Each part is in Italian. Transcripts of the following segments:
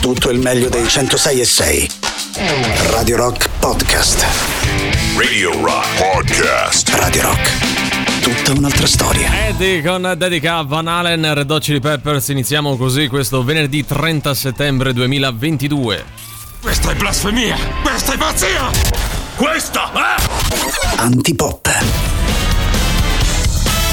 tutto il meglio dei 106 e 6. Radio Rock Podcast. Radio Rock Podcast. Radio Rock. Tutta un'altra storia. Eddie con Dedica Van Halen, Red Hot Chili Peppers. Iniziamo così questo venerdì 30 settembre 2022. Questa è blasfemia! Questa è pazzia! Questa è... Antipop.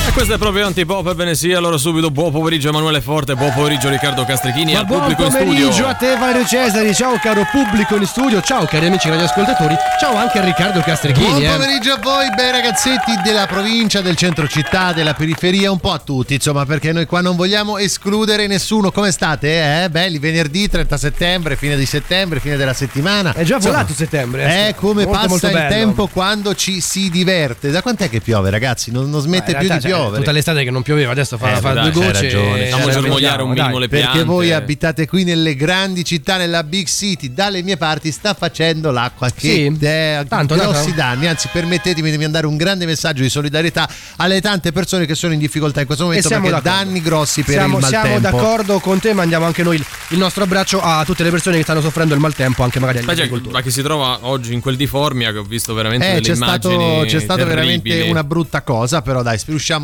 E questo è proprio Antipop, ebbene sì, allora subito buon pomeriggio Emanuele Forte, buon pomeriggio Riccardo Castrichini Ma al buon pubblico in pomeriggio studio. a te Mario Cesari, ciao caro pubblico in studio, ciao cari amici radioascoltatori, ciao anche a Riccardo Castrichini. Buon eh. pomeriggio a voi, bei ragazzetti della provincia, del centro città, della periferia, un po' a tutti, insomma, perché noi qua non vogliamo escludere nessuno. Come state? Eh? Belli, venerdì 30 settembre, fine di settembre, fine della settimana. È già Insomma, volato settembre. eh. È come Molto, passa molto il tempo quando ci si diverte. Da quant'è che piove, ragazzi? Non, non smette in più di cioè, piovere. Tutta l'estate che non pioveva, adesso fa, Eh, fa dai, due gocce. ragione. e Stiamo ci per aspettiamo, mogliare un dai. minimo le Perché piante. voi abitate qui nelle grandi città, nella big city, dalle mie parti sta facendo l'acqua che Sì, è tanto, grossi tanto. danni. Anzi, permettetemi di mandare un grande messaggio di solidarietà alle tante persone che sono in difficoltà in questo E momento siamo perché d'accordo. danni grossi per siamo, il siamo maltempo. d'accordo con te, mandiamo anche noi il, il nostro abbraccio a tutte le persone che stanno soffrendo il maltempo, anche magari agricoltori. ma che si trova oggi in quel di Formia che ho visto veramente Eh, delle c'è stato, immagini c'è stata veramente una brutta cosa, però dai,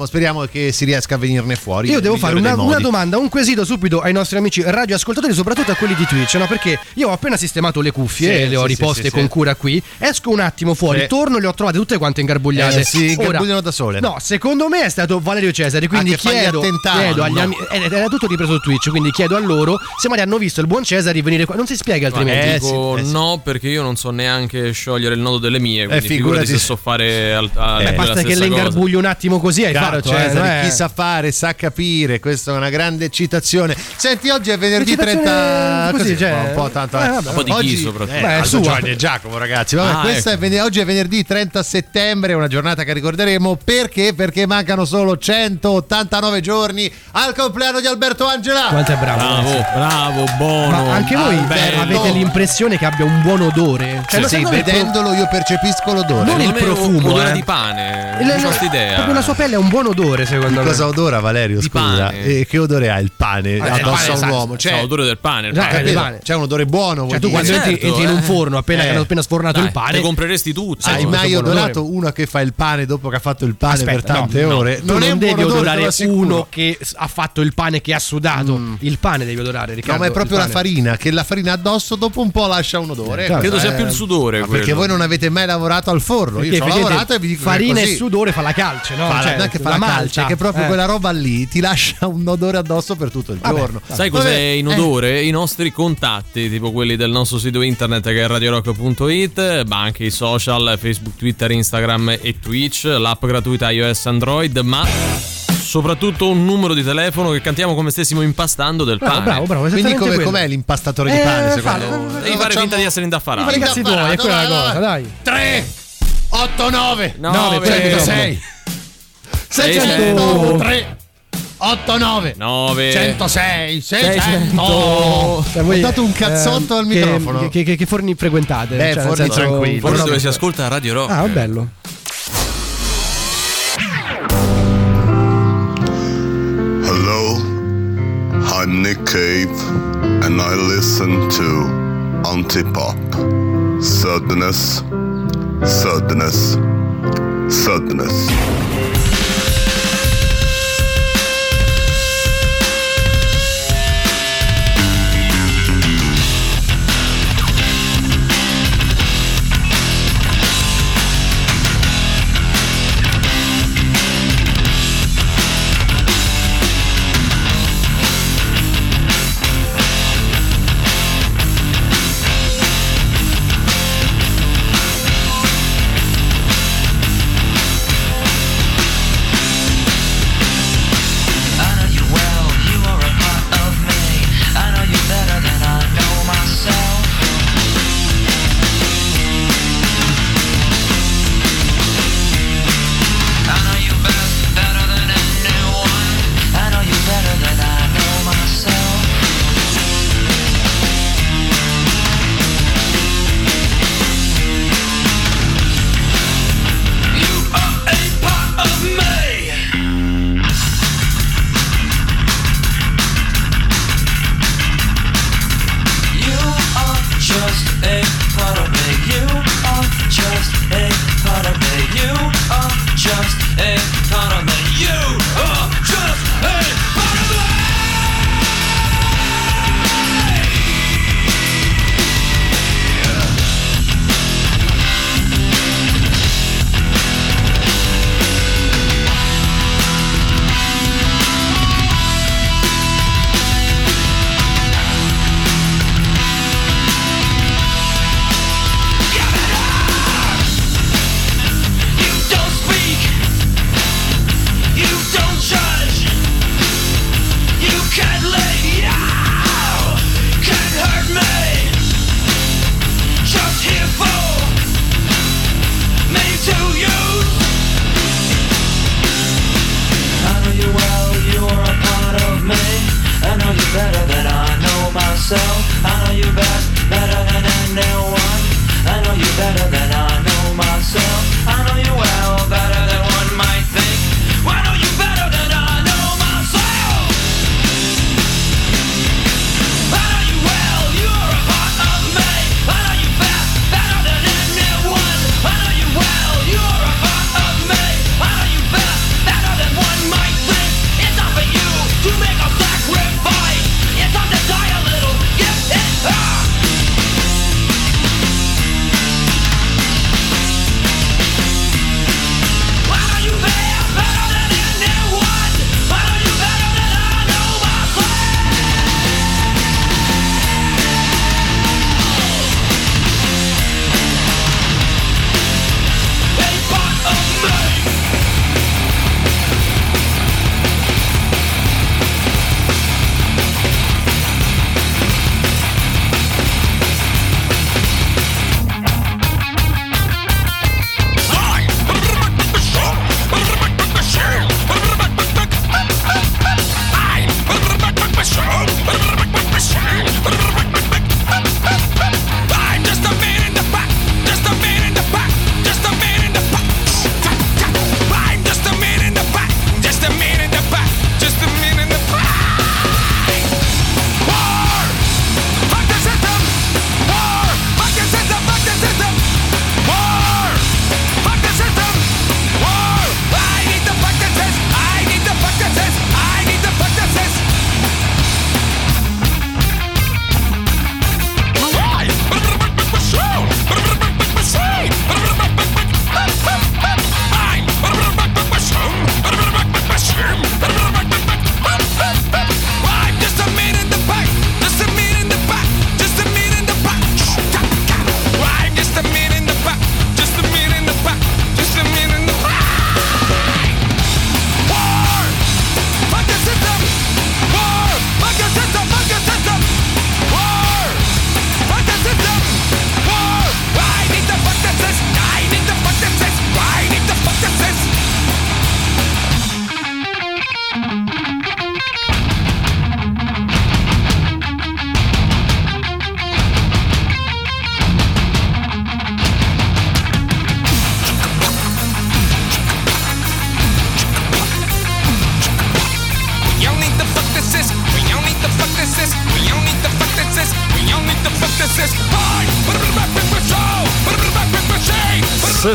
speriamo, speriamo che si riesca a venirne fuori. Io devo fare una, una domanda, un quesito subito ai nostri amici radioascoltatori, soprattutto a quelli di Twitch, no? Perché io ho appena sistemato le cuffie, Sì, le ho sì, riposte sì, sì, con sì. cura qui, esco un attimo fuori, Sì. torno e le ho trovate tutte quante ingarbugliate. Eh, si ingarbugliano da sole. No, secondo me è stato Valerio Cesari, quindi chiedo, chiedo agli no. amici, eh, era tutto ripreso su Twitch, quindi chiedo a loro se magari hanno visto il buon Cesari venire qua, non si spiega altrimenti. Eh, dico eh, sì. no perché io non so neanche sciogliere il nodo delle mie, quindi figurati figurati se so fare al, a, Eh, Basta che le cosa. ingarbugli un attimo così hai fatto, eh, Cesare, non è- chi sa fare, sa capire, questa è una grande citazione. Senti, oggi è venerdì Citazione 30 così, cioè, un po' tanto. eh, eh. vabbè. Un po' di chi Oggi- soprattutto? Eh, Beh, è sua. E Giacomo, ragazzi. Vabbè, Ah, questa ecco. è ven- oggi è venerdì 30 settembre, una giornata che ricorderemo perché? Perché mancano solo 189 giorni al compleanno di Alberto Angela. Quanto è bravo. Bravo, ragazzi. bravo, buono. Ma anche voi Alberto. avete l'impressione che abbia un buon odore? Cioè, Sì, lo sì, non il vedendolo io percepisco l'odore. Non il me è profumo, un odore eh. di pane. il- Non ho. Proprio la sua pelle ha un buon odore, secondo me. Cosa odora Valerio? Di Scusa, pane. E che odore ha il pane Eh, il addosso pane, a un uomo? C'è Cioè, l'odore del pane. eh, pane. c'è un odore buono. Cioè, tu quando certo, entri, entri in eh. un forno appena Eh. che hanno appena sfornato Dai, il pane. le compreresti tutte. Hai mai odorato uno che fa il pane dopo che ha fatto il pane per Aspetta, tante no, no. ore? Tu non, è un devi buon odore, te odorare uno che ha fatto il pane che ha sudato. Il pane devi odorare, Riccardo. No, ma è proprio la farina, che la farina addosso dopo un po' lascia un odore. Certo. Credo sia Eh, più il sudore perché voi non avete mai lavorato al forno. Io ci ho lavorato e vi dico farina e sudore fa la calce, no? Fa la- Cioè, non fa la, calce, che proprio Eh. quella roba lì ti lascia un odore addosso per tutto il Vabbè, giorno. Sai cos'è Vabbè, in eh, odore? I nostri contatti, tipo quelli del nostro sito internet che è radiorock.it, ma anche i social, Facebook, Twitter, Instagram e Twitch, l'app gratuita iOS Android, ma soprattutto un numero di telefono che cantiamo come stessimo impastando del Bravo, pane. bravo, bravo. Quindi esattamente come, com'è l'impastatore di Eh, pane secondo fallo, voi? fallo, Devi fare Facciamo- finta di essere I indaffarato. cazzi tuoi, è quella la cosa, dai. 3 8 9 Nove, 106 603 8 9 9 106 600 Cioè, voi, Ho dato un cazzotto ehm, al microfono. Che, che- che forni frequentate? Beh, Cioè, forni senso- tranquilli. Forse Però- dove si ascolta Radio Rock. Ah, bello. Hello, I'm Nick Cave, and I listen to Antipop. Sadness, sadness, sadness.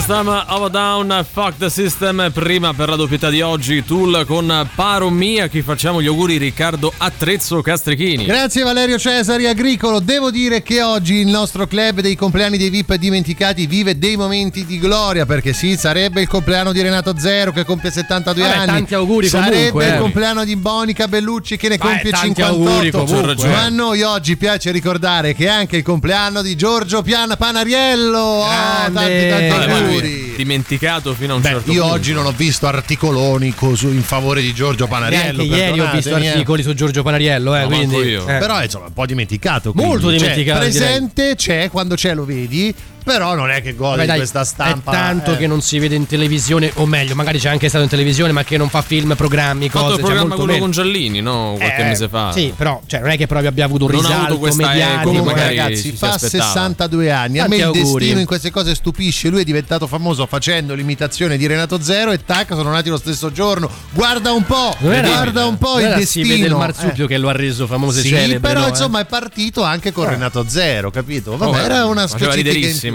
System of a Down, Fuck the System, prima per la doppietà di oggi, Tool con Paro Mia, chi facciamo gli auguri Riccardo Attrezzo Castrichini. Grazie Valerio Cesari Agricolo. Devo dire che oggi il nostro club dei compleanni dei VIP dimenticati vive dei momenti di gloria perché sì, sarebbe il compleanno di Renato Zero che compie 72 Vabbè, anni. tanti auguri Sarebbe comunque, il eh. compleanno di Bonica Bellucci che ne Vai, compie tanti 58. auguri. Ma a noi oggi piace ricordare che è anche il compleanno di Giorgio Piana Panariello. Oh, tanti tanti Vabbè, auguri. dimenticato fino a un Beh, certo io punto. oggi non ho visto articoloni cosu- in favore di Giorgio Panariello. Neanche ieri ho visto eh. articoli su Giorgio Panariello, eh, No, quindi io. eh. Però insomma un po' dimenticato. Molto quindi. Cioè, dimenticato, presente c'è, quando c'è lo vedi, però non è che Vabbè, di questa stampa. È tanto eh. che non si vede in televisione, o meglio, magari c'è anche stato in televisione, ma che non fa film, programmi, Ha fatto cose. il cioè, programma molto quello meno. con Giallini, no? Qualche Eh, mese fa. Sì, però cioè, non è che proprio abbia avuto un Non ha avuto risalto eco, mediatico. Comunque, ragazzi, fa aspettava. 62 anni. A me Tanti il auguri. destino in queste cose stupisce. Lui è diventato famoso facendo l'imitazione di Renato Zero e tac, sono nati lo stesso giorno. Guarda un po', era- guarda un po' il destino. Si vede il marsupio che lo ha reso famoso e Sì, celebre. però no, eh? insomma è partito anche con Renato Zero, capito? Vabbè, Oh, era una specifica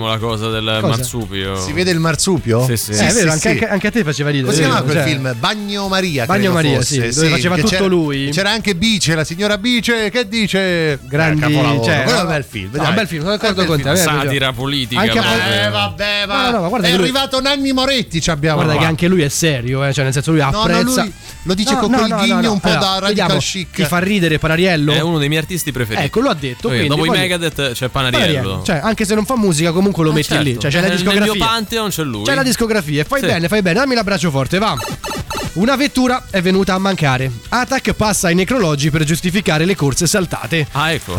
riderissimo la cosa del marsupio. Si vede il marsupio? Sì, sì. Eh, è vero, anche, sì. anche- a te faceva ridere. Come si chiama vero? quel Cioè, film? Bagno Maria. Bagno credo Maria, fosse, sì, dove faceva tutto c'era- lui. C'era anche Bice, la signora Bice, che dice? Grandi, Eh, cioè, Quello è un bel film. dai. un bel film, sono d'accordo con te. me Satira politica. Anche. Eh, vabbè, ma No, no, ma guarda è lui- arrivato Nanni Moretti, ci abbiamo Guarda qua. che anche lui è serio, eh, cioè nel senso lui apprezza. lo dice con quel no, ghigno no, no. un po' da radical chic. Ti fa ridere Panariello? È uno dei miei artisti preferiti. Ecco, lo ha detto. Dopo i Megadeth c'è Panariello. Cioè, anche se non fa musica, comunque lo Eh, metti certo. lì. Cioè, c'è la discografia. Nel mio Pantheon c'è lui. C'è la discografia. E fai Sì. bene, fai bene. Dammi l'abbraccio forte, va. Una vettura è venuta a mancare. Atac passa ai necrologi per giustificare le corse saltate. Ah, ecco.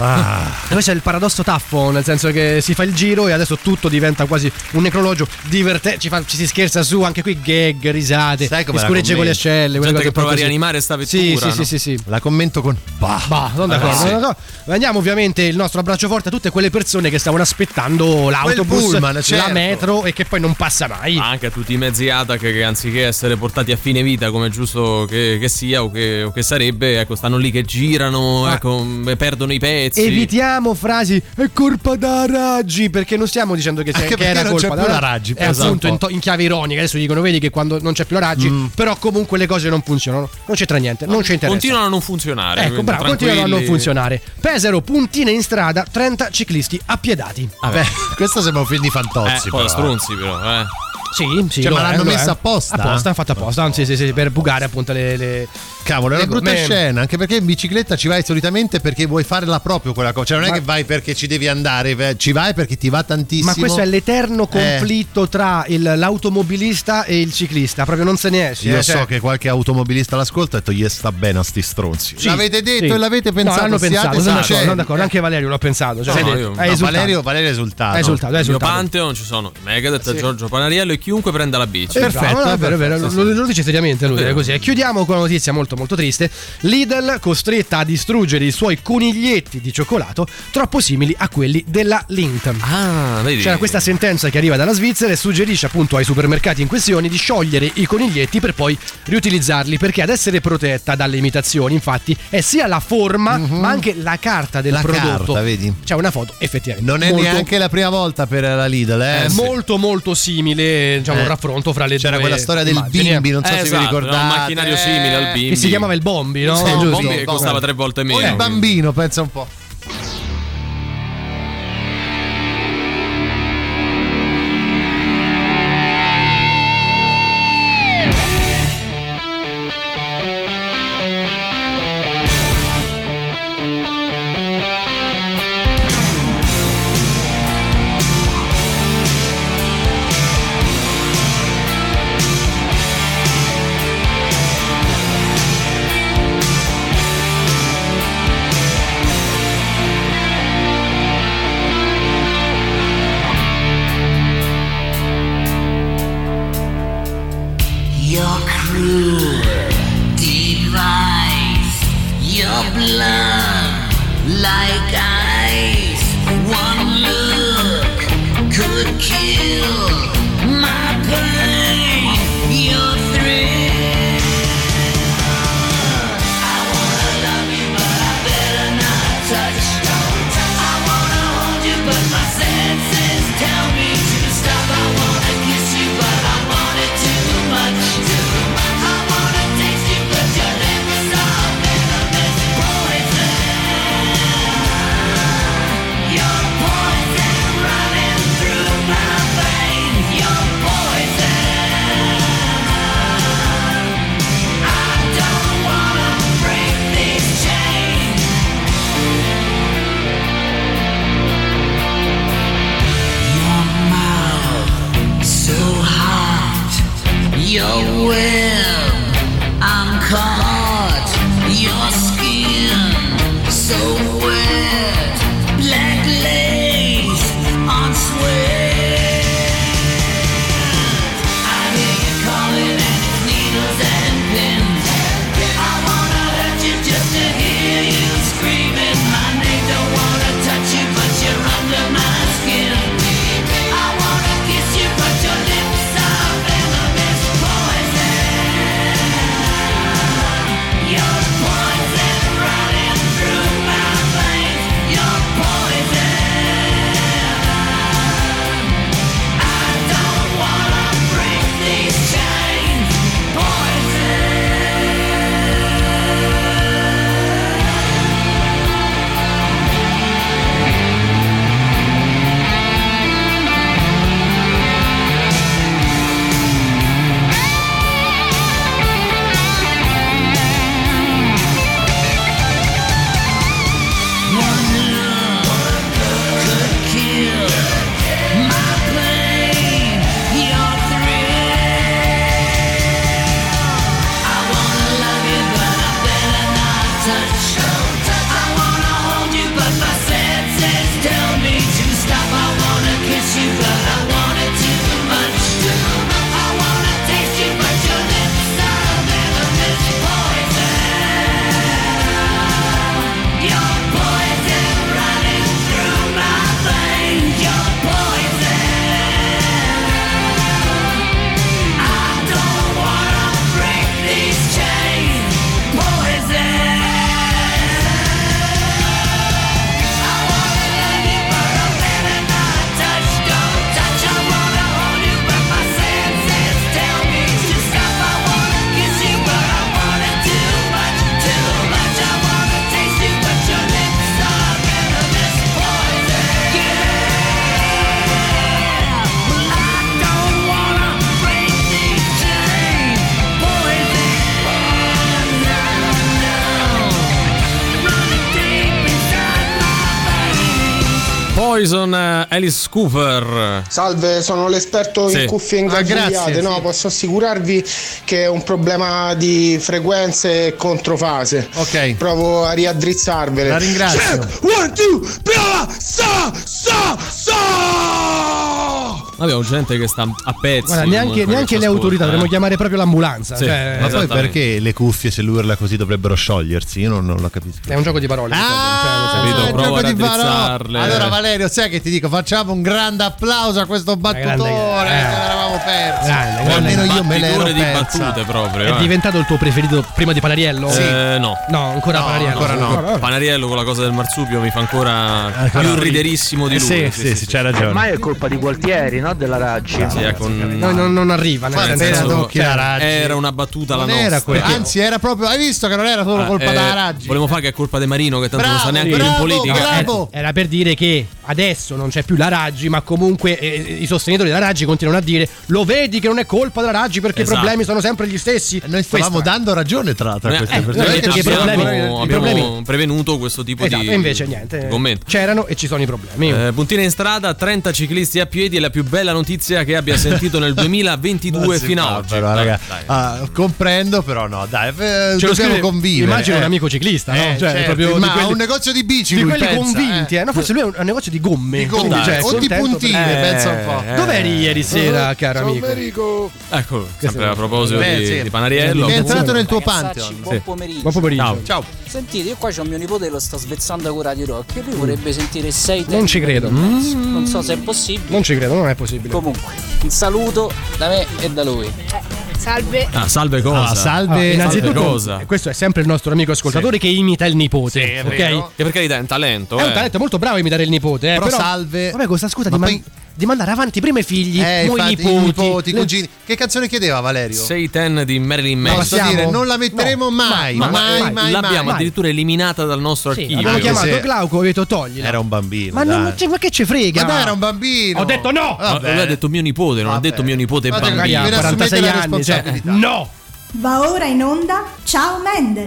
Questo è il paradosso taffo, nel senso che si fa il giro e adesso tutto diventa quasi un necrologio divertente. Ci, fa- ci si scherza su, anche qui gag, risate, Sai come mi la scuregge con le ascelle. Gente che prova a rianimare sta Sì, vettura. sì, no? sì, sì, sì. La commento con bah. Bah, sono d'accordo, sì. sono d'accordo. Mandiamo ovviamente il nostro abbraccio forte a tutte quelle persone che stavano aspettando l'autobus, pullman, certo. la metro e che poi non passa mai. Anche a tutti i mezzi ATAC che anziché essere portati a fine vita come è giusto che, che sia o che, o che sarebbe, ecco, stanno lì che girano, Ma- ecco, e perdono i pezzi. Evitiamo frasi è colpa da Raggi perché non stiamo dicendo che, Anche che perché era non colpa c'è da più la Raggi, È pensa appunto un in, to- in chiave ironica. Adesso dicono vedi che quando non c'è più la Raggi, Mm. però comunque le cose non funzionano. Non c'entra niente, non ci interessa. Continuano a non funzionare. Ecco, quindi bravo, continuano a non tranquilli. funzionare. Pesaro, puntine in strada, 30 ciclisti appiedati. Beh, questo sembra un film di Eh, Fantozzi. poi però. stronzi però, eh. Sì, sì. Cioè, ma l'hanno è. messa apposta? Apposta, fatta apposta. Sì, sì, sì, per bucare appunto le. le- Cavolo, è una le brutta gomme. scena, anche perché in bicicletta ci vai solitamente perché vuoi farla proprio quella cosa. Cioè, non è Ma- che vai perché ci devi andare, ci vai perché ti va tantissimo. Ma questo è l'eterno Eh. conflitto tra il- l'automobilista e il ciclista, proprio non se ne esce. Io eh, cioè- so che qualche automobilista l'ascolta e ha detto gli sta bene a sti stronzi. Sì, l'avete detto sì. e l'avete pensato. No, l'hanno pensato, sono d'accordo, sono d'accordo, anche Valerio l'ha pensato. Cioè, No, io- no, esultato. Valerio, Valerio è esultato. Hai esultato, hai Il mio esultato. Pantheon ci sono Megadeth, Giorgio Panariello e chiunque prenda la bici. Eh, Perfetto, no, è vero, è vero, lo, dice seriamente lui, è così. E chiudiamo con una notizia molto molto triste. Lidl costretta a distruggere i suoi coniglietti di cioccolato troppo simili a quelli della Lindt. Ah, vedi. C'era questa sentenza che arriva dalla Svizzera e suggerisce appunto ai supermercati in questione di sciogliere i coniglietti per poi riutilizzarli perché ad essere protetta dalle imitazioni infatti è sia la forma ma anche la carta del. La prodotto. carta, vedi? C'è una foto effettivamente. Non è molto, neanche la prima volta per la Lidl, eh? è molto molto simile, diciamo, un Eh. raffronto fra le C'era due quella storia del immagini, bimbi, eh. non so Eh, se vi esatto, ricordate. era un macchinario simile al bimbi. che si chiamava il Bombi, no? Sì, Giusto? bombi che Bombi. costava tre volte meno. O il bambino, pensa un po'. Alice Cooper. Salve, sono l'esperto Sì. in cuffie Ah, ingagliate. grazie, no, sì. posso assicurarvi che è un problema di frequenze e controfase. Ok. Provo a riaddrizzarvele. La ringrazio. Check, one, two, brava, sa, sa, sa. Abbiamo gente che sta a pezzi. Guarda, neanche, neanche le autorità, ascolta, dovremmo eh. chiamare proprio l'ambulanza. Sì, cioè, Ma poi perché le cuffie se lui urla così dovrebbero sciogliersi? Io non, non lo capisco. è un gioco di parole. cioè, nel senso- Capito, è un prova gioco di parole. Allora Valerio, sai che ti dico, facciamo un grande applauso a questo battutore che eh. eravamo persi. Grande, O grande. almeno io me l'ero di persa. battute proprio. È eh. diventato il tuo preferito prima di Panariello? Eh, no. No, ancora No, Panariello. ancora no. no. Panariello con la cosa del marsupio mi fa ancora più ri- riderissimo di Eh, lui. Sì, sì, sì, c'hai ragione. Ormai è colpa di Gualtieri, no? Della Raggi. Sì, un- No, non, non arriva. Nel senso- la Raggi. era una battuta la non nostra. era quello. Anzi, era proprio. Hai visto che non era solo colpa Eh, della Raggi. Volevo fare che è colpa di Marino che tanto non Bravo, sa neanche più in bravo, politica. bravo. Era per dire che adesso non c'è più la Raggi, ma comunque eh, i sostenitori della Raggi continuano a dire: Lo vedi che non è colpa della Raggi perché Esatto. i problemi sono sempre gli stessi. Noi stavamo Questo è. dando ragione tra l'altro a Eh, queste eh, persone. abbiamo, problemi- abbiamo prevenuto questo tipo Esatto, di e invece niente. commento. C'erano e ci sono i problemi. Eh, puntina in strada, 30 ciclisti a piedi è la più bella notizia che abbia sentito nel 2022 Si fino fa, a oggi. Però, Dai, raga, dai. ah, comprendo, però no, dai, eh, Ce lo scrive- convivere. Immagino eh. un amico ciclista, no? Eh, Cioè, certo, proprio ma quelli- un negozio di bici di lui quelli pensa, convinti, eh. No, forse lui è un un negozio di gomme. Di gomme, cioè, o di puntine, per- pensa un po'. Eh, Dov'eri ieri sera, caro amico? Ecco, sempre a proposito di, Panariello. È entrato nel tuo pantheon. buon Sì. pomeriggio. Buon pomeriggio. Ciao. Sentite, io qua c'ho mio nipote che lo sta svezzando con Radio Rock e lui vorrebbe sentire sei tempi. Non ci credo. Non so se è possibile. Non ci credo, non è possibile. Comunque, un saluto da me e da lui. Salve. Ah, salve cosa? Ah, salve. Allora, innanzitutto, Salve cosa? questo è sempre il nostro amico ascoltatore che imita il nipote. ok? vero. Che per carità è un talento. È un eh. talento molto bravo a imitare il nipote. Eh, Però salve. Vabbè, questa scusa Ma di, man- poi- di mandare avanti prima i figli, Eh, poi i infatti, nipoti. i nipoti, i Le- cugini. Che canzone chiedeva Valerio? Say Ten di Marilyn Manson. posso siamo- dire, non la metteremo No, mai, ma- mai, ma- mai, L'abbiamo mai. addirittura eliminata dal nostro Sì, archivio. abbiamo chiamato se- Glauco ho detto toglila. Era un bambino. ma, non, cioè, ma che ci frega? Ma dai, era un bambino. Ho detto no! Ma Lui ha detto mio nipote, non Vabbè. ha detto mio nipote Vabbè, bambino. Assumete 46 la anni, cioè, no! Va ora in onda Ciao Mendel.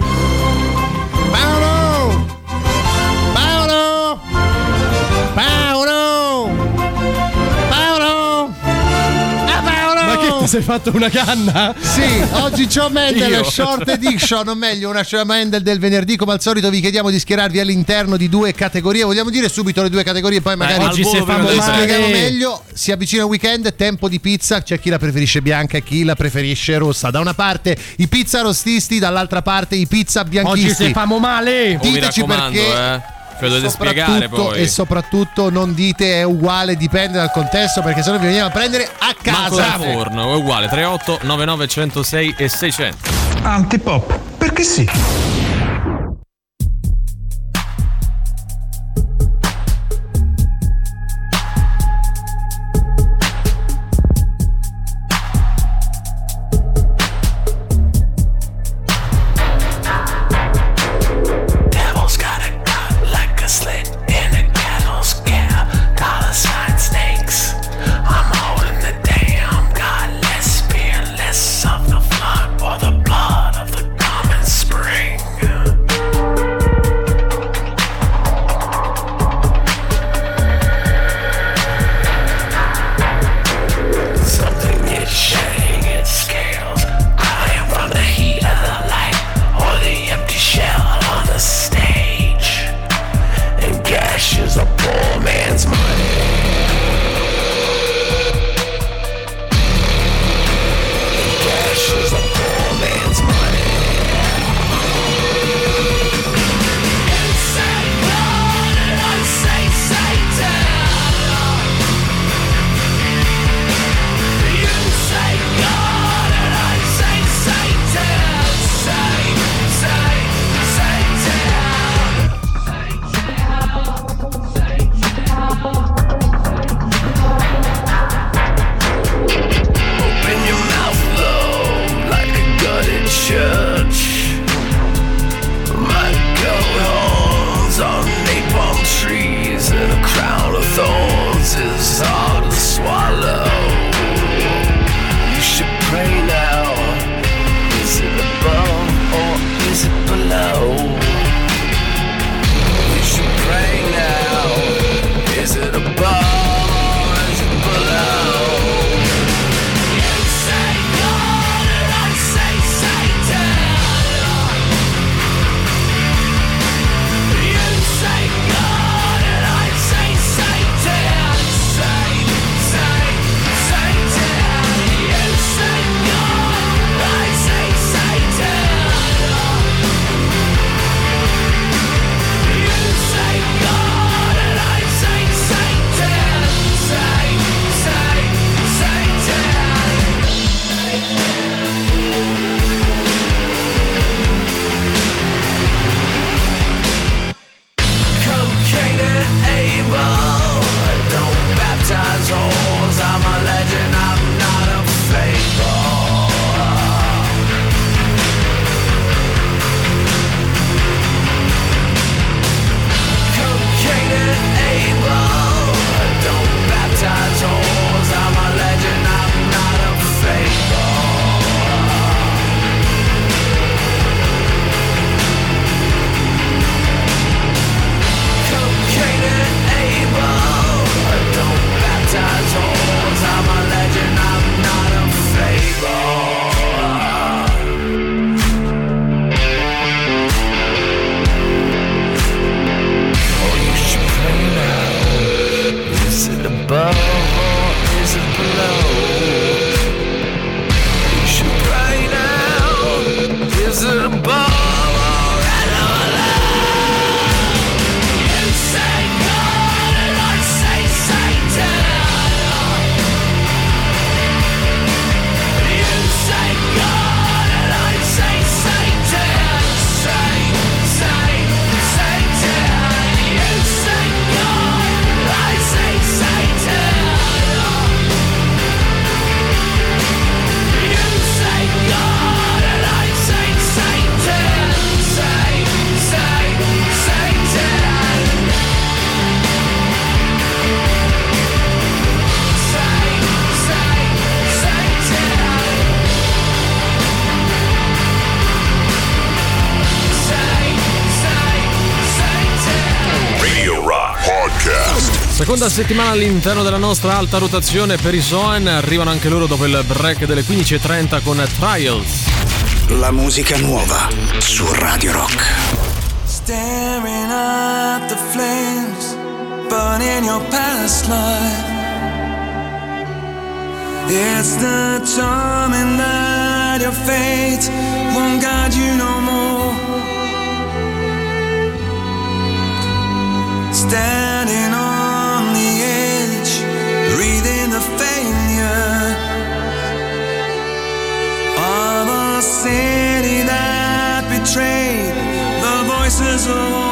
Paolo! Paolo! Paolo! Sei fatto una canna? Sì, oggi c'ho Mendel Io. Short Edition, o meglio una show Mendel del venerdì. Come al solito vi chiediamo di schierarvi all'interno di due categorie. Vogliamo dire subito le due categorie, poi magari al Oggi se set. spieghiamo male. meglio. Si avvicina il weekend, tempo di pizza. C'è chi la preferisce bianca e chi la preferisce rossa. Da una parte i pizza rostisti, dall'altra parte i pizza Oggi bianchisti. se famo male! Oh, diteci raccomando, perché- eh. Lo dovete spiegare poi. E soprattutto non dite è uguale, dipende dal contesto, perché sennò vi veniamo a prendere a casa. dal forno, è uguale 38 99 106 e 600. Antipop, perché sì. Seconda settimana all'interno della nostra alta rotazione per i Soen, arrivano anche loro dopo il break delle 15.30 con Trials. La musica nuova su Radio Rock. Staring at the flames burning your past life. It's the charming that your fate won't guide you no more. Standing on city that betrayed the voices of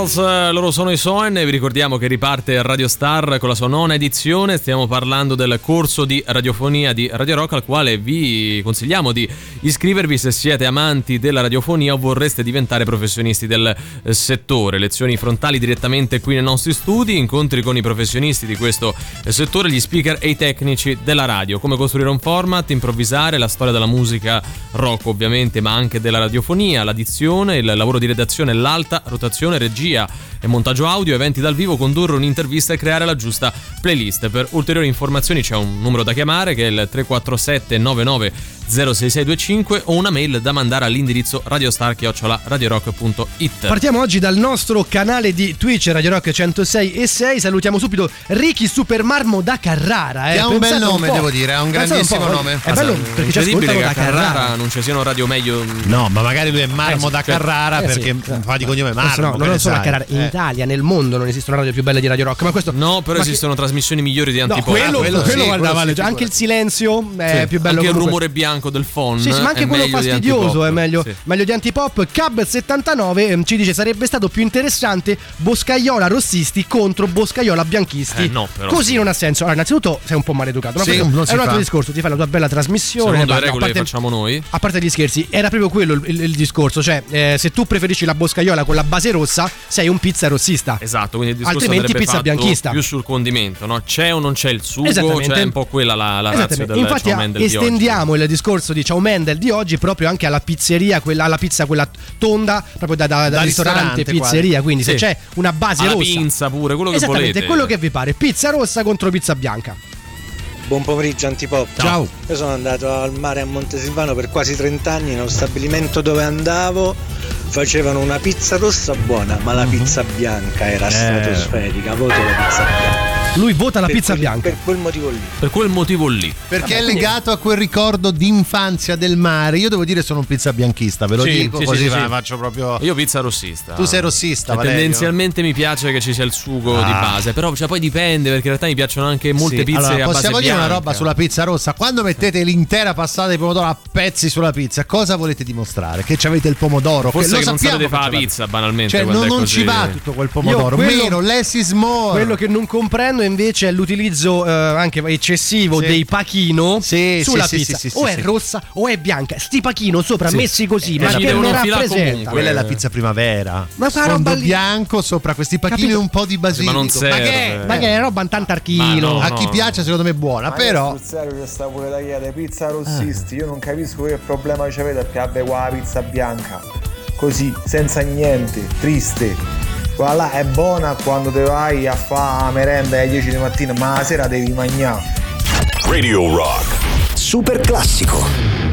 all. Trials, eh, loro sono i Soen e vi ricordiamo che riparte Radio Star con la sua nona edizione, stiamo parlando del corso di radiofonia di Radio Rock al quale vi consigliamo di iscrivervi se siete amanti della radiofonia o vorreste diventare professionisti del eh, settore, lezioni frontali direttamente qui nei nostri studi, incontri con i professionisti di questo eh, settore, gli speaker e i tecnici della radio, come costruire un format, improvvisare, la storia della musica rock ovviamente, ma anche della radiofonia, l'addizione, il lavoro di redazione, l'alta rotazione, regia e montaggio audio, eventi dal vivo, condurre un'intervista e creare la giusta playlist. Per ulteriori informazioni c'è un numero da chiamare che è il 347 99 06625 o una mail da mandare all'indirizzo radiostar@radiorock.it. Partiamo oggi dal nostro canale di Twitch Radio Rock 106 e 6. Salutiamo subito Ricky Supermarmo da Carrara. Eh. Ha un bel Pensate nome, po'. devo dire, ha un Pensate grandissimo po', nome. È bello perché ci ascoltano che da a Carrara, Carrara. non ci siano radio meglio. No, ma magari lui è Marmo Eh, da sì, Carrara eh, sì. perché fa di cognome Marmo. No, non ne solo a. Carrara, in Eh. Italia, nel mondo non esistono radio più belle di Radio Rock, ma questo No, però ma che- esistono trasmissioni migliori di No, Antipop. quello, quello quello sì, guarda, quello vale, anche il silenzio è Sì, più bello anche il rumore bianco del phone. Sì, sì, ma anche è quello fastidioso è meglio, Sì. meglio di Antipop. Cab79 ehm, ci dice sarebbe stato più interessante Boscaiola rossisti contro Boscaiola bianchisti. Eh, no, però. Così non ha senso. Allora, innanzitutto sei un po' maleducato. Ma Sì, è un altro fa. discorso. Ti fai la tua bella trasmissione. Secondo le regole parte- facciamo noi? A parte gli scherzi, era proprio quello il, il- il discorso. Cioè, eh, se tu preferisci la boscaiola con la base rossa, sei un pizza rossista. Esatto, quindi il discorso Altrimenti pizza fatto bianchista. più sul condimento, no? C'è o non c'è il sugo, Esattamente. c'è un po' quella la, la razza del Infatti Ciao Mendel di oggi. estendiamo il discorso di Ciao Mendel di oggi proprio anche alla pizzeria, quella, alla pizza quella tonda, proprio da, da- da Da ristorante, ristorante, pizzeria. Quindi Sì. se c'è una base Alla rossa. pinza pure, quello che volete. quello che vi pare. Pizza rossa contro pizza bianca. Buon pomeriggio Antipop. Ciao. Io sono andato al mare a Montesilvano per quasi 30 anni, nello stabilimento dove andavo facevano una pizza rossa buona, ma Mhm. la pizza bianca era Eh. stratosferica, voto la pizza bianca. Lui vota la Per pizza quel- bianca. Per quel motivo lì. Per quel motivo lì. Perché è legato a quel ricordo d'infanzia del mare. Io devo dire sono un pizza bianchista, ve lo Sì, dico sì, così sì, fa- sì. faccio proprio Io pizza rossista. Tu sei rossista, Valerio? tendenzialmente mi piace che ci sia il sugo Ah. di base, però cioè, poi dipende perché in realtà mi piacciono anche molte Sì, pizze allora, a base possiamo dire una roba sulla pizza rossa? Quando mettete l'intera passata di pomodoro a pezzi sulla pizza, cosa volete dimostrare? Che ci avete il pomodoro? Forse lo che non sapete fare che la pizza banalmente Cioè, non, ci va tutto quel pomodoro. Io quello- Meno, less is more. Quello che non comprendo invece è l'utilizzo eh, anche eccessivo Sì. dei pachino Sì, sulla sì, pizza. sì, sì, o è sì. rossa o è bianca. Sti pachino sopra Sì. messi così, Eh, ma che filare rappresenta? Quella è la pizza primavera. Ma Sfondo roba lì- bianco sopra questi pachini Capito? e un po' di basilico. ma non ma serve. che? Ma che è roba un tantarchino. Ma no. A chi piace secondo me è buona, però c'è sta pure da chiedere pizza rossisti. Io non capisco che problema ci avete perché abbia qua la pizza bianca. Così, senza niente, triste. Quella là è buona quando te vai a fare la merenda alle 10 di mattina, ma la sera devi mangiare. Radio Rock. Super classico.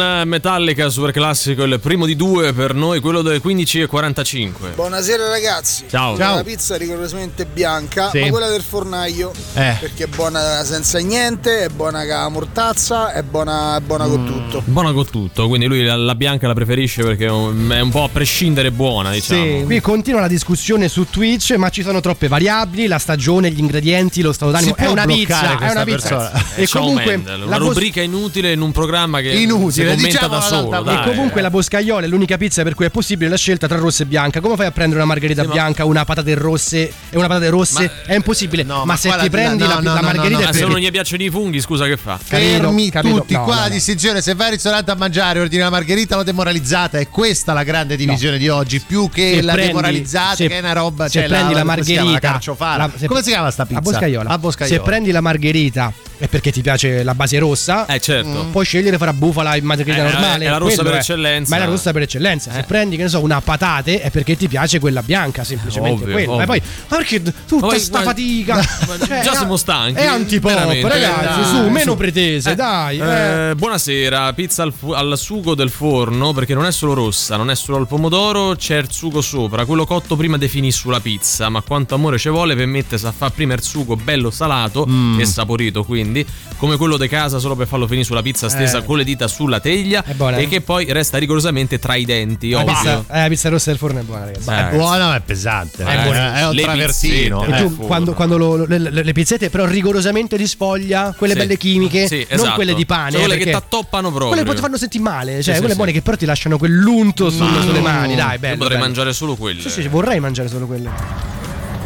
on Metallica super classico, il primo di due per noi, quello delle 15.45. Buonasera ragazzi. Ciao. La Ciao. pizza rigorosamente bianca, Sì. ma quella del fornaio Eh. perché è buona senza niente, è buona con la mortazza, è buona, è buona con tutto. Buona con tutto, quindi lui la, la bianca la preferisce perché è un, po' a prescindere buona, diciamo. Qui continua la discussione su Twitch, ma ci sono troppe variabili, la stagione, gli ingredienti, lo stato d'animo. Si È una pizza, è questa una pizza. persona? E Ciao comunque Mendel, la una rubrica inutile in un programma che Inutile, si commenta diciamo da la solo. Dai. E comunque la boscaiola è l'unica pizza per cui è possibile la scelta tra rossa e bianca. Come fai a prendere una margherita Sì, ma- bianca, una patate rosse e una patate rosse? è impossibile. ma, ma se ti la- prendi no, la, no, la no, no, margherita no, Ma se non gli piacciono i funghi, scusa che fa? Fermi capito. tutti, No, qua no, la no. distinzione, se vai al ristorante a mangiare e ordini una margherita o demoralizzata, è questa la grande divisione di oggi, più che Se la prendi- demoralizzata se- che è una roba, se cioè prendi la, margherita la la- come si chiama sta pizza? A boscaiola. Se prendi la margherita è perché ti piace la base rossa. Eh, certo. Puoi scegliere fra bufala e margherita Eh, normale. è la rossa per è. eccellenza. Ma è la rossa per eccellenza. Se Eh. prendi, che ne so, una patate è perché ti piace quella bianca, semplicemente Ovvio, quello. ovvio. E poi, ma perché tutta Poi, sta guarda- fatica? Cioè, Già siamo stanchi. È antipop, ragazzi, Dai, su, meno su. pretese, Eh, dai. eh. eh, buonasera, pizza al, fu- al sugo del forno perché non è solo rossa, non è solo al pomodoro, c'è il sugo sopra. Quello cotto prima definì sulla pizza, ma quanto amore ci vuole per mettersi a fare prima il sugo bello salato Mm. e saporito, quindi come quello di casa solo per farlo finire sulla pizza stesa con le dita sulla teglia È buona, e eh? che poi resta rigorosamente tra i denti, La ovvio. pizza, eh, la pizza rossa del forno è buona, ragazzi. Eh, È buona, ma è pesante. Eh, è, buona. è un Le travertino. pizzette, E eh. tu, quando, quando lo- le, le- le pizzette, però rigorosamente di sfoglia, quelle Sì. belle chimiche, Sì, non esatto. quelle di pane. Cioè, quelle eh, che t'attoppano proprio. Quelle poi ti fanno sentire male, cioè Sì, quelle sì. buone che però ti lasciano quell'unto sul- Mm. sulle mani. Dai, Io bello. potrei bello. mangiare solo quelle. Sì, sì, vorrei mangiare solo quelle.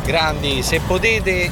Grandi, se potete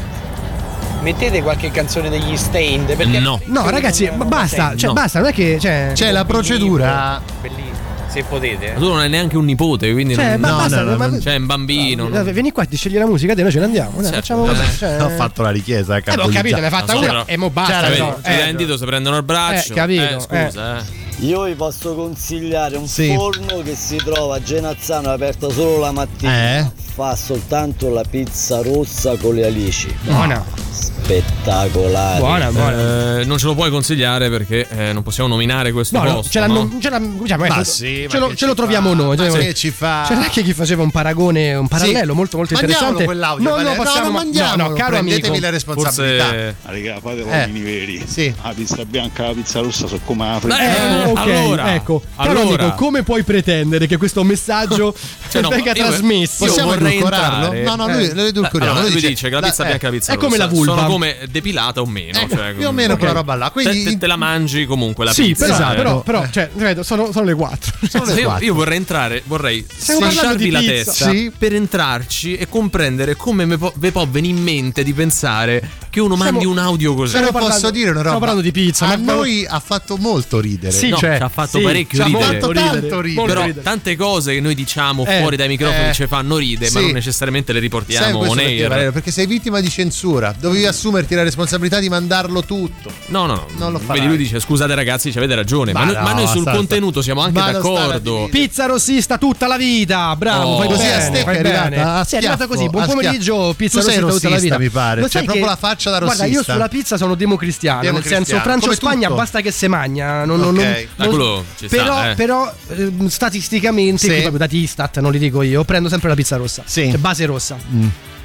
mettete qualche canzone degli Stained perché No. No, ragazzi, ma basta, cioè No. basta, non è che. Cioè, C'è la procedura. Bellissimo, se potete. Ma tu non hai neanche un nipote, quindi Cioè, non, ma basta, no, no, ma- c'è un bambino. Eh, Vieni qua, ti scegli la musica, te noi ce ne andiamo. Certo, facciamo così. Cioè, Ho fatto la richiesta. Eh, ho capito, ne hai fatta No, una però- e mo basta. Cioè, ti dai un dito, si prendono il braccio. Eh, capito, Eh, scusa, eh. Io vi posso consigliare un Sì. forno che si trova a Genazzano aperto solo la mattina. Eh? Fa soltanto la pizza rossa con le alici. Buona. Spettacolare. Buona, buona. Eh, non ce lo puoi consigliare perché eh, non possiamo nominare questo No, no, posto. ce l'hanno. no? Ce diciamo, ecco, sì, ce, lo, ce troviamo fa? noi. Ma cioè, che ci fa? C'era anche chi faceva un paragone, un parallelo molto molto Mandiamolo interessante. quell'audio, no, no, No, possiamo, non no, mandiamolo, no, caro prendetevi amico. la responsabilità. Forse. Ah, raga, fate Eh, uomini veri. sì. La pizza bianca la pizza rossa sono come la Eh, frittura. Eh, ok, allora, ecco. Caro allora. amico, come puoi pretendere che questo messaggio Cioè, no, venga io- trasmesso? Possiamo edulcorarlo? No, no, lui Eh. lo edulcoriamo. Allora, Lui dice- che la pizza bianca la eh, pizza è come rossa la vulva. Sono come depilata o meno. Ecco, cioè, più o meno ok. quella roba là. Quindi Te- te, te la mangi comunque la Sì, pizza. però, eh. però, però, cioè, ripeto, sono, sono le 4. Sono le Io, quattro. io vorrei entrare, vorrei sfasciarvi di la testa Sì. per entrarci e comprendere come me po- ve può venire in mente di pensare che uno Stiamo- mandi un audio così. Però posso parlando- dire una roba. stiamo parlando di pizza, A ma- noi ha fatto molto ridere. Sì, No, cioè, ci ha fatto sì, parecchio ci ha ridere. Tanto, molto tanto ridere. Però ridere. tante cose che noi diciamo Eh, fuori dai microfoni eh, ci fanno ridere, ma sì. non necessariamente le riportiamo on perché, air. Perché sei vittima di censura. Dovevi assumerti la responsabilità di mandarlo tutto. No, no, no. Non lo farai. Vedi, lui dice: Scusate, ragazzi, ci avete ragione. Ma, Ma noi, no, ma noi sul sta- contenuto siamo anche non d'accordo. Pizza rossista tutta la vita, bravo, Oh. fai Così bene, a stecca fai è arrivata Sì, è arrivata così, buon pomeriggio, pizza Tu sei rossista tutta la rossista, vita. mi pare, Lo c'è sai proprio la faccia da Guarda, io rossista. sulla pizza sono democristiano, nel senso Francia o Spagna tutto. basta che se magna, non, non- Ok. non- sta, però, eh. però ehm, statisticamente, proprio dati Istat, non li dico io, prendo sempre la pizza rossa. Sì. Cioè base rossa,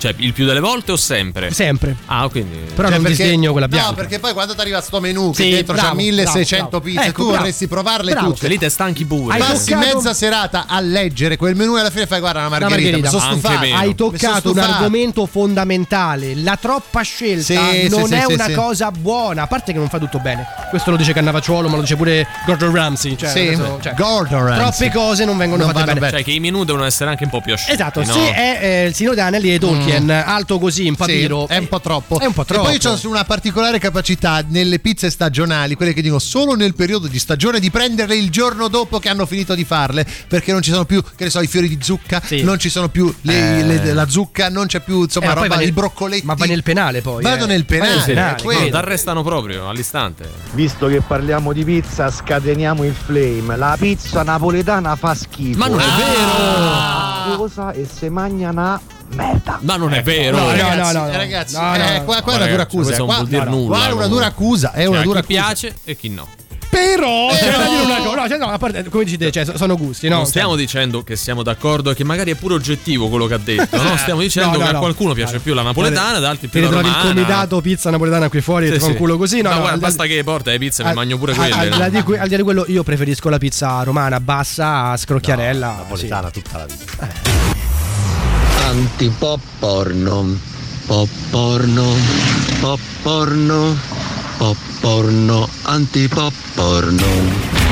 Cioè, il più delle volte o sempre? sempre. Ah, quindi. Però Cioè, non perché- disdegno quella bianca. No, perché poi quando ti arriva sto menù che Sì, dentro c'ha bravo, 1600 bravo, pizze. Ecco, tu bravo. vorresti provarle Bravo. tutte. Lì te stanchi pure. Hai Passi toccato- mezza serata a leggere quel menù e alla fine fai guarda una margherita, margherita. mi sono Anche stufato. Hai toccato un argomento fondamentale. La troppa scelta Sì, non sì, è sì, una sì. cosa buona. A parte che non fa tutto bene. Questo lo dice Cannavacciuolo, ma lo dice pure Gordon Ramsay. Cioè, Sì, adesso- cioè, Gordon Ramsay. troppe cose non vengono Non fatte bene. Cioè, che i menù devono essere anche un po' più asciutti. Esatto, se è eh, il Signore degli Anelli di Tolkien, alto così in Mm. Sì, papiro, è un po' troppo. È un po' troppo. E poi c'ho una particolare capacità nelle pizze stagionali, quelle che dicono solo nel periodo di stagione, di prenderle il giorno dopo che hanno finito di farle, perché non ci sono più, che ne so, i fiori di zucca, Sì. non ci sono più le- Eh. le- la zucca, non c'è più, Eh, insomma, ma poi roba, nel- i broccoletti. Ma va nel penale poi. Vado eh. nel penale, penale, quello. No, t'arrestano proprio all'istante. Visto che parliamo di pizza, scateniamo il flame. La pizza napoletana fa schifo. Ma non è vero! Cosa e se mangia una merda. Ma non è vero. No, no, Ragazzi, no, no, no. ragazzi, No, no, eh, qua, qua è una dura accusa. questo non Qua, vuol dire nulla, qua è una dura accusa, è una Cioè, a dura chi accusa. piace e chi no. Però, Però- da dire una cosa. No, cioè, no, a parte, come dici te, cioè, sono gusti, no? non stiamo dicendo che siamo d'accordo e che magari è pure oggettivo quello che ha detto. No, stiamo dicendo No, no, che a no. qualcuno piace più la napoletana, ad altri più la ritrovi il romana. comitato pizza napoletana qui fuori, Sì, ti fa un sì. culo così. No, Ma no, guarda, al- basta che porta le pizze, mi al- mangio pure quelle. Al, no? di là di que- al di là di quello, io preferisco la pizza romana bassa a scrocchiarella. Napoletana tutta la vita. Antipop porno. Pop porno. Pop porno. Pop porno. Antipop porno.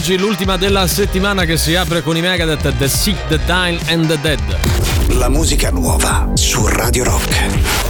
Oggi, l'ultima della settimana che si apre con i Megadeth The Sick, The Dying and The Dead. La musica nuova su Radio Rock.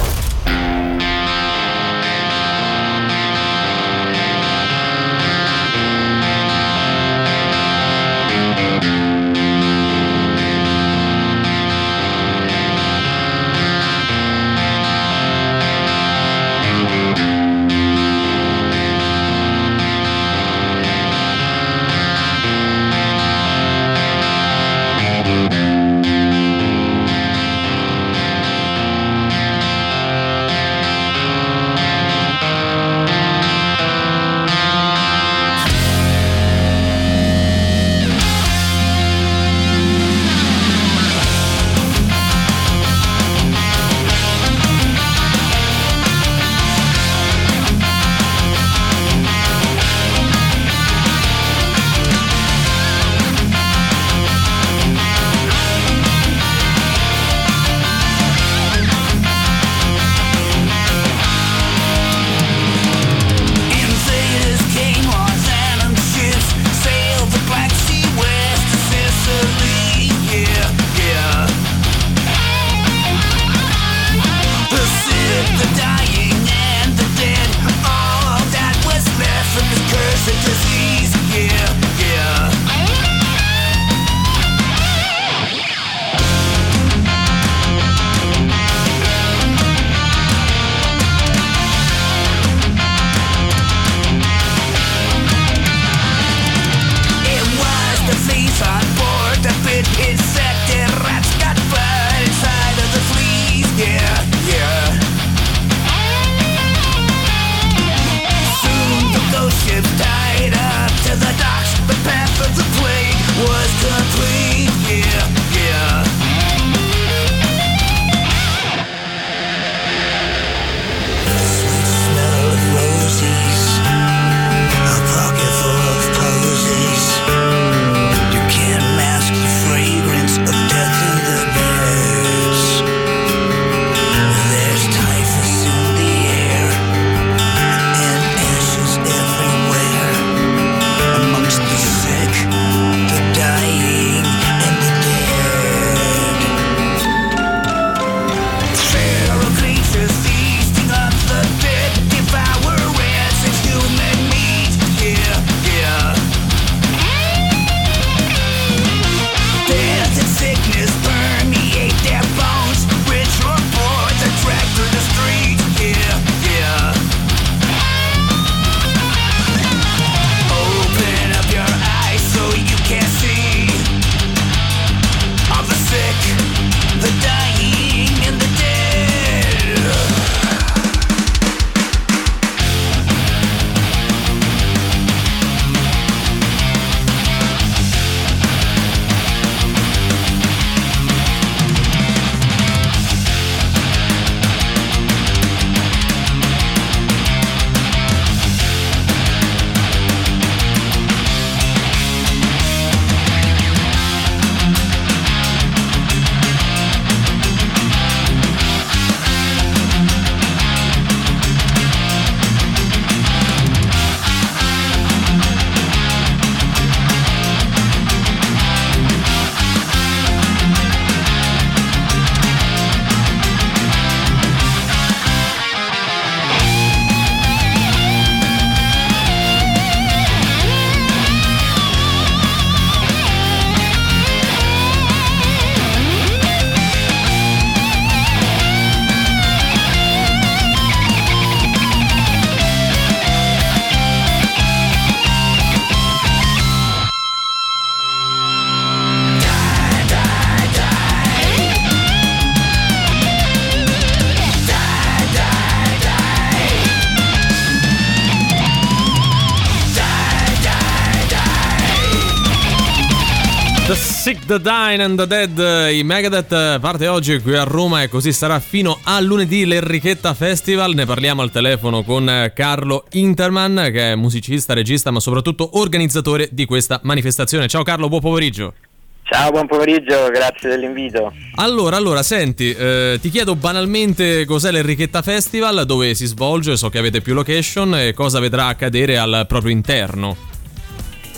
The Dying and The Dead, i Megadeth parte oggi qui a Roma e così sarà fino a lunedì l'Enrichetta Festival. Ne parliamo al telefono con Carlo Interman che è musicista, regista ma soprattutto organizzatore di questa manifestazione. Ciao Carlo, buon pomeriggio. Ciao, buon pomeriggio, grazie dell'invito. Allora, allora, senti, eh, ti chiedo banalmente cos'è l'Enrichetta Festival, dove si svolge, so che avete più location e cosa vedrà accadere al proprio interno.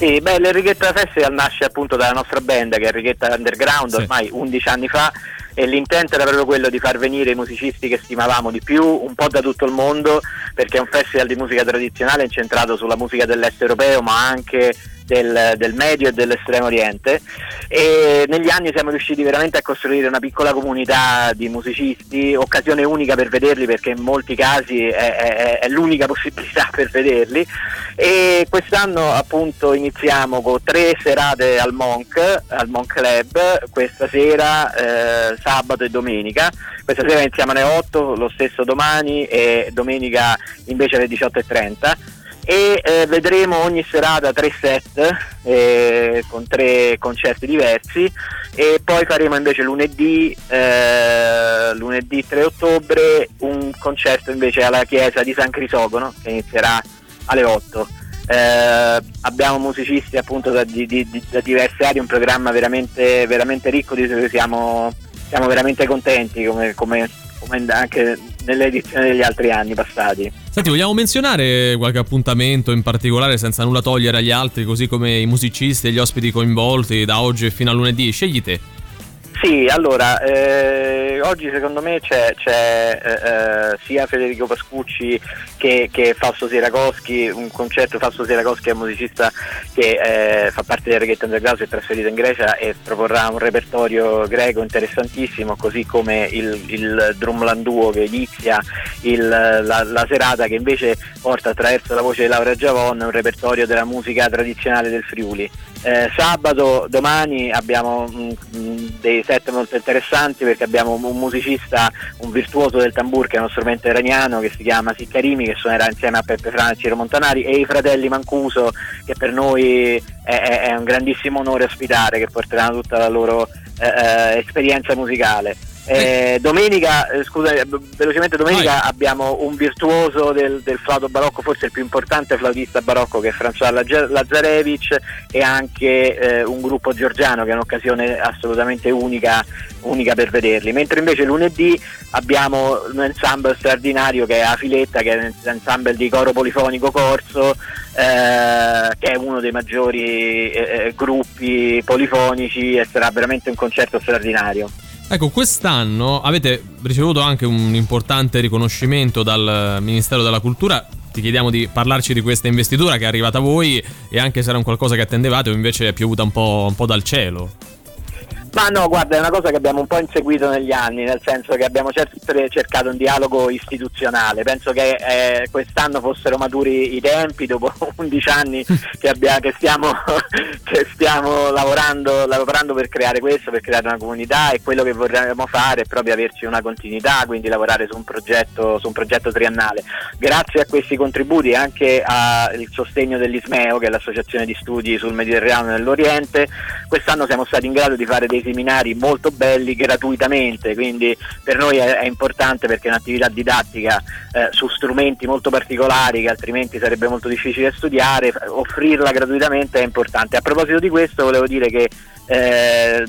Sì, beh, l'Enrichetta Festival nasce appunto dalla nostra band che è Enrichetta Underground ormai 11 anni fa e l'intento era proprio quello di far venire i musicisti che stimavamo di più un po' da tutto il mondo perché è un festival di musica tradizionale incentrato sulla musica dell'est europeo ma anche del, del medio e dell'estremo oriente. E negli anni siamo riusciti veramente a costruire una piccola comunità di musicisti, occasione unica per vederli perché in molti casi è, è- è l'unica possibilità per vederli. E quest'anno appunto iniziamo con tre serate al Monk, al Monk Club, questa sera eh, sabato e domenica, questa sera iniziamo alle 8, lo stesso domani e domenica invece alle 18.30 e eh, vedremo ogni serata tre set eh, con tre concerti diversi e poi faremo invece lunedì, eh, lunedì 3 ottobre un concerto invece alla chiesa di San Crisogono che inizierà alle 8. Eh, abbiamo musicisti appunto da, di- di- da diverse aree, un programma veramente, veramente ricco di cui siamo, siamo veramente contenti come, come- come anche nelle edizioni degli altri anni passati. Senti, vogliamo menzionare qualche appuntamento in particolare senza nulla togliere agli altri, così come i musicisti e gli ospiti coinvolti da oggi fino a lunedì? Scegli te. Sì, allora, eh, oggi secondo me c'è, c'è, eh, eh, sia Federico Pascucci che, che Fausto Sieracoschi, un concerto, Fausto Sieracoschi è un musicista che eh, fa parte del Reggaeton Underground, si è trasferito in Grecia e proporrà un repertorio greco interessantissimo, così come il, il Drumland Duo che inizia il- la, la serata che invece porta attraverso la voce di Laura Giavon un repertorio della musica tradizionale del Friuli. Eh, sabato, domani abbiamo mm, mm, dei set molto interessanti perché abbiamo un musicista, un virtuoso del tambur che è uno strumento iraniano che si chiama Siccarimi che suonerà insieme a Peppe Frana e Ciro Montanari e i fratelli Mancuso che per noi è, è- è un grandissimo onore ospitare che porteranno tutta la loro eh, eh, esperienza musicale. Eh, domenica, eh, scusa, eh, velocemente domenica abbiamo un virtuoso del, del flauto barocco, forse il più importante flautista barocco che è François Lazarevich e anche eh, un gruppo georgiano che è un'occasione assolutamente unica, unica per vederli. Mentre invece lunedì abbiamo un ensemble straordinario che è A Filetta, che è l'ensemble di coro polifonico Corso, eh, che è uno dei maggiori eh, gruppi polifonici e sarà veramente un concerto straordinario. Ecco, quest'anno avete ricevuto anche un importante riconoscimento dal Ministero della Cultura. Ti chiediamo di parlarci di questa investitura che è arrivata a voi e anche se era un qualcosa che attendevate o invece è piovuta un po', un po' dal cielo. Ma no, guarda, è una cosa che abbiamo un po' inseguito negli anni, nel senso che abbiamo sempre cercato un dialogo istituzionale. Penso che eh, quest'anno fossero maturi i tempi, dopo 11 anni che, abbia- che stiamo, che stiamo lavorando, lavorando per creare questo, per creare una comunità e quello che vorremmo fare è proprio averci una continuità, quindi lavorare su un progetto, su un progetto triennale. Grazie a questi contributi e anche al sostegno dell'ISMEO, che è l'associazione di studi sul Mediterraneo e nell'Oriente, quest'anno siamo stati in grado di fare dei seminari molto belli gratuitamente, quindi per noi è, è importante perché è un'attività didattica eh, su strumenti molto particolari che altrimenti sarebbe molto difficile studiare, offrirla gratuitamente è importante. A proposito di questo volevo dire che eh,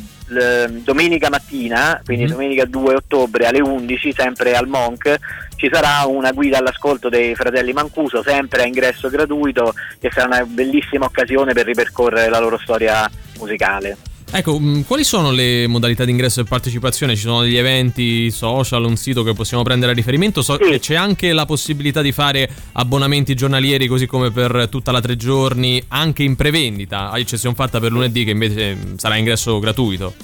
domenica mattina, quindi domenica 2 ottobre alle 11, sempre al Monk, ci sarà una guida all'ascolto dei fratelli Mancuso, sempre a ingresso gratuito, che sarà una bellissima occasione per ripercorrere la loro storia musicale. Ecco, mh, quali sono le modalità di ingresso e partecipazione? Ci sono degli eventi social, un sito che possiamo prendere a riferimento? So che c'è anche la possibilità di fare abbonamenti giornalieri così come per tutta la tre giorni, anche in prevendita, a eccezione fatta per lunedì che invece mh, sarà ingresso gratuito.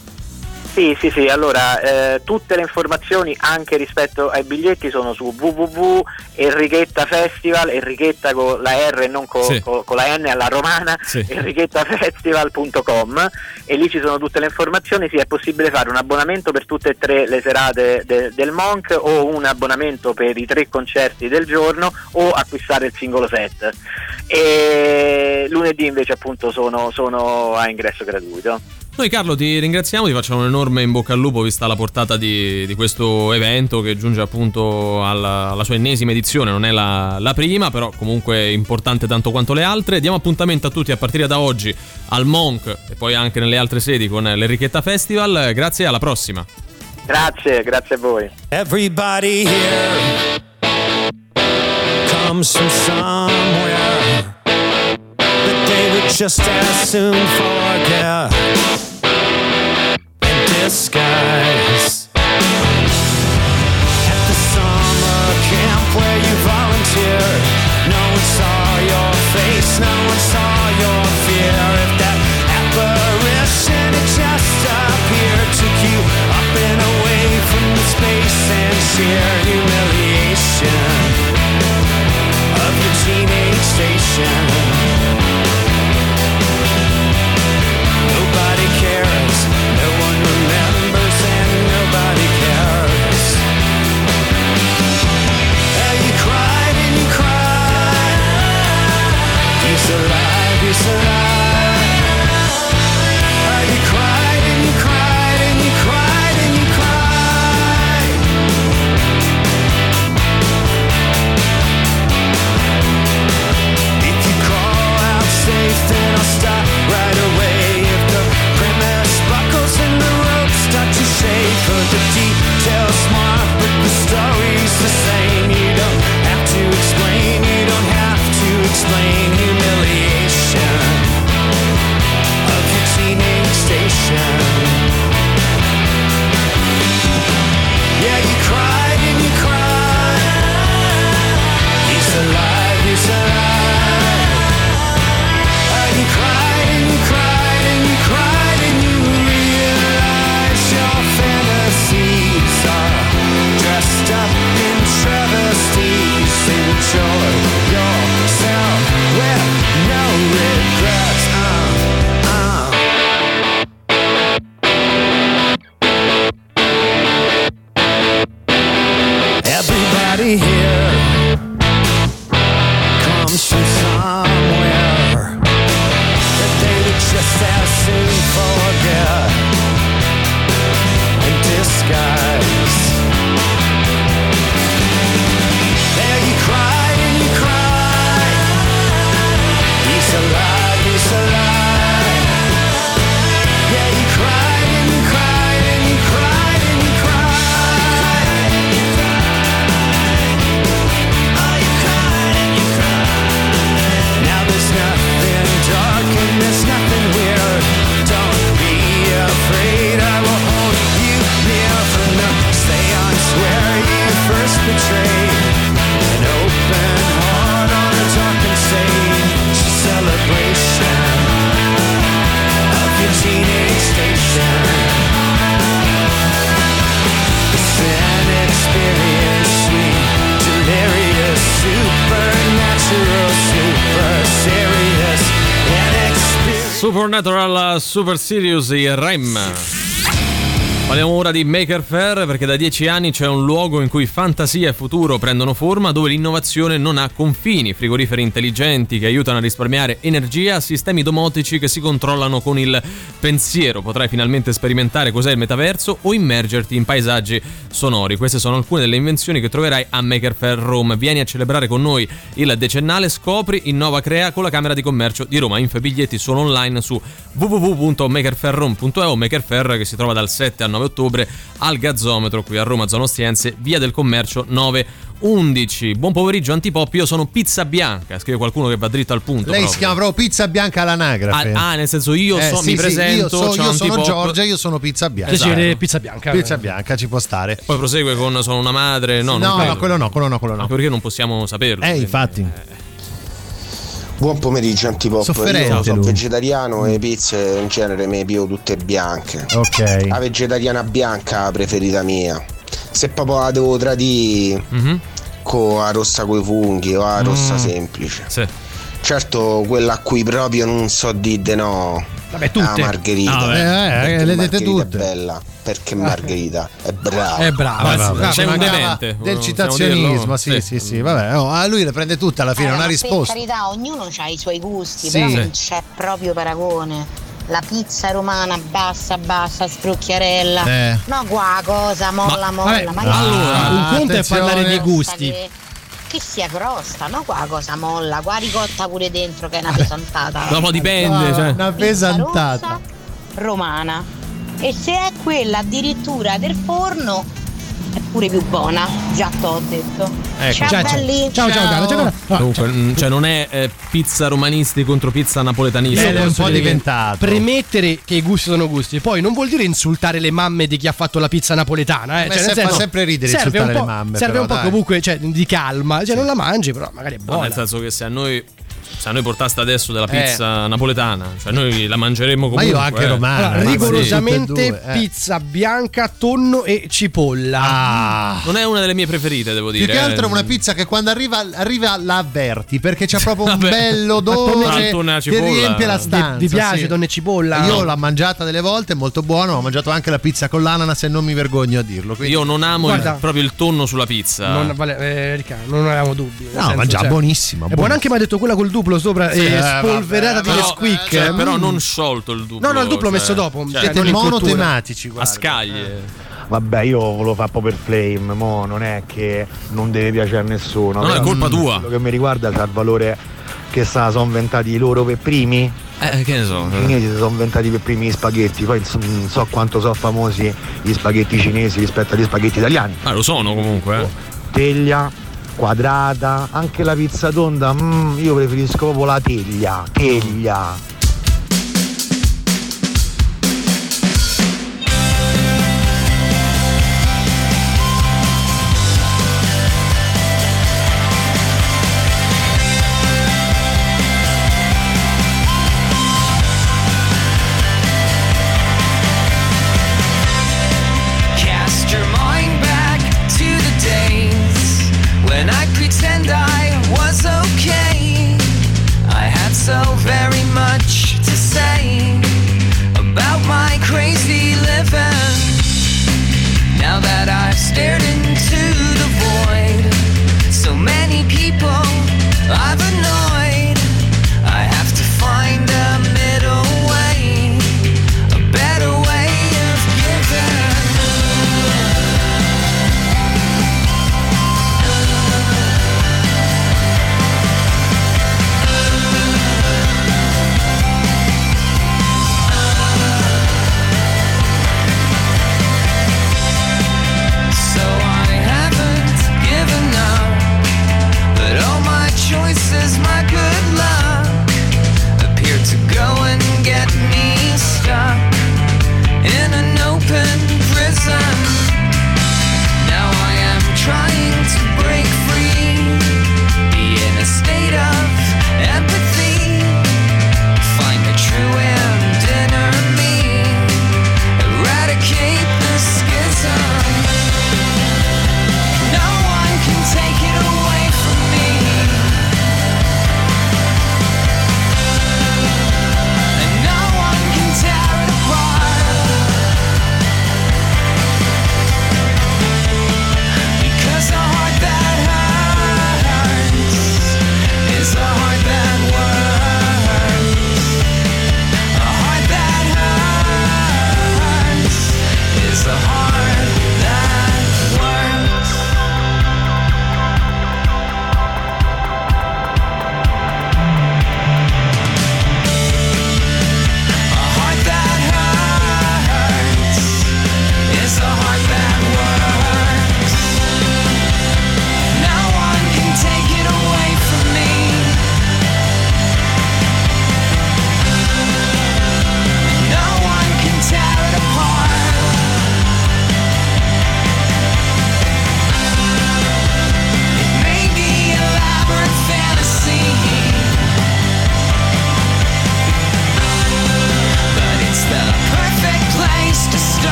Sì, sì, sì, allora eh, tutte le informazioni anche rispetto ai biglietti sono su www.enrichetta festival, Enrichetta con la R e non co- Sì. co- con la N alla romana, Sì. enrichettafestival.com e lì ci sono tutte le informazioni, sì è possibile fare un abbonamento per tutte e tre le serate de- del Monk o un abbonamento per i tre concerti del giorno o acquistare il singolo set. E lunedì invece appunto sono, sono a ingresso gratuito. Noi Carlo ti ringraziamo, ti facciamo un enorme in bocca al lupo vista la portata di, di questo evento che giunge appunto alla, alla sua ennesima edizione, non è la, la prima, però comunque importante tanto quanto le altre. Diamo appuntamento a tutti a partire da oggi al Monk e poi anche nelle altre sedi con l'Enrichetta Festival. Grazie, alla prossima. Grazie, grazie a voi. Everybody here comes from somewhere just as soon forget in disguise. At the summer camp where you volunteered, no one saw your face, no one saw your fear. If that apparition had just appeared, took you up and away from the space and sheer humiliation of your teenage station. Super Serious i REM. Parliamo ora di Maker Fair perché da dieci anni c'è un luogo in cui fantasia e futuro prendono forma dove l'innovazione non ha confini, frigoriferi intelligenti che aiutano a risparmiare energia, sistemi domotici che si controllano con il pensiero. Potrai finalmente sperimentare cos'è il metaverso o immergerti in paesaggi sonori. Queste sono alcune delle invenzioni che troverai a Maker Fair Rome. Vieni a celebrare con noi il decennale, scopri, innova, crea con la Camera di Commercio di Roma. Info e biglietti sono online su www.makerfairrome.eu Maker Fair che si trova dal 7 al 9 ottobre al Gazzometro qui a Roma, zona Ostiense, via del Commercio 911. Buon pomeriggio Antipop, io sono Pizza Bianca, scrive qualcuno che va dritto al punto. Lei proprio. si chiama proprio Pizza Bianca all'anagrafe. Ah, ah, nel senso io Eh, so- sì, mi sì, presento, io, so- io sono. Giorgia, io sono Pizza Bianca. Piacere, Esatto. Pizza Bianca. Pizza Bianca, ci può stare. Poi prosegue con sono una madre, no, non no, no, quello no, quello no, quello no. Anche perché non possiamo saperlo. Eh, quindi- infatti. Buon pomeriggio Antipop, Sofferente io sono lui. vegetariano e le pizze in genere me pio tutte bianche. Ok. La vegetariana bianca preferita mia. Se proprio la devo tradire con la rossa coi funghi o la rossa Mm. semplice. Sì. Certo, quella a cui proprio non so dire no. Vabbè, La tutte. margherita. Ah, beh, eh, Perché le dette Margherita tutte. È bella, perché Margherita è brava. È brava. Vabbè, vabbè, ci un demente, Del citazionismo, sì, Sì. sì, sì, vabbè. oh, a lui le prende tutte alla fine, non ha risposto. Per carità, ognuno ha i suoi gusti, Sì. però non c'è proprio paragone. La pizza romana bassa, bassa, scrocchiarella. Eh. No, qua cosa, molla, molla. vabbè, ma allora, che- un conto è parlare di Crosta gusti. Che, che sia crosta, no? Qua cosa molla, qua ricotta pure dentro che è una pesantata. No, ma dipende, Ah, cioè. Una Pizza pesantata. rossa romana. E se è quella addirittura del forno, è pure più buona. Già t'ho detto. Ecco. Ciao, Ciao, ciao. belli. Ciao, ciao, ciao, cara. Ah, Comunque, mm, cioè, non è eh, pizza romanisti contro pizza napoletanisti. Ed è un po' diventato. Premettere che i gusti sono gusti, poi non vuol dire insultare le mamme di chi ha fatto la pizza napoletana. Eh. Ma Cioè, se- fa senso, sempre ridere serve insultare le mamme, Serve però, un po' dai. comunque cioè, di calma, cioè non la mangi, però magari è No, buona. nel senso che se a noi. Se a noi portaste adesso della Eh. pizza napoletana, cioè noi la mangeremo comunque. io anche eh. romana. Allora, ma rigorosamente due, eh. pizza bianca, tonno e cipolla. Ah. Non è una delle mie preferite, devo Più dire. che altro è eh. una pizza che quando arriva, arriva la avverti perché c'è proprio un bello odore che riempie la stanza. vi piace sì. tonno e cipolla? Io No. l'ho mangiata delle volte, è molto buono. Ho mangiato anche la pizza con l'ananas e non mi vergogno a dirlo. quindi- Io non amo il- proprio il tonno sulla pizza. Non, vale, eh, Riccardo, non avevamo dubbi. No, ma già cioè, buonissima. È buona anche mi ha detto quella col duplo sopra Sì, e eh, spolverata di vabbè, Nesquik. Cioè, però Mm. non sciolto il duplo. No, no, il duplo cioè- messo dopo. cioè, Cioè, monotematici, a scaglie. Vabbè, io volevo fare un po' per flame, mo non è che non deve piacere a nessuno. Non è colpa mm, tua. Quello che mi riguarda c'ha il valore che sa, sono inventati loro per primi. Eh, che ne so. I cinesi si sono inventati per primi gli spaghetti, poi non so quanto sono famosi gli spaghetti cinesi rispetto agli spaghetti italiani. Ah, lo sono comunque. eh. Teglia, quadrata, anche la pizza tonda, mm, io preferisco proprio la teglia, teglia. Stared into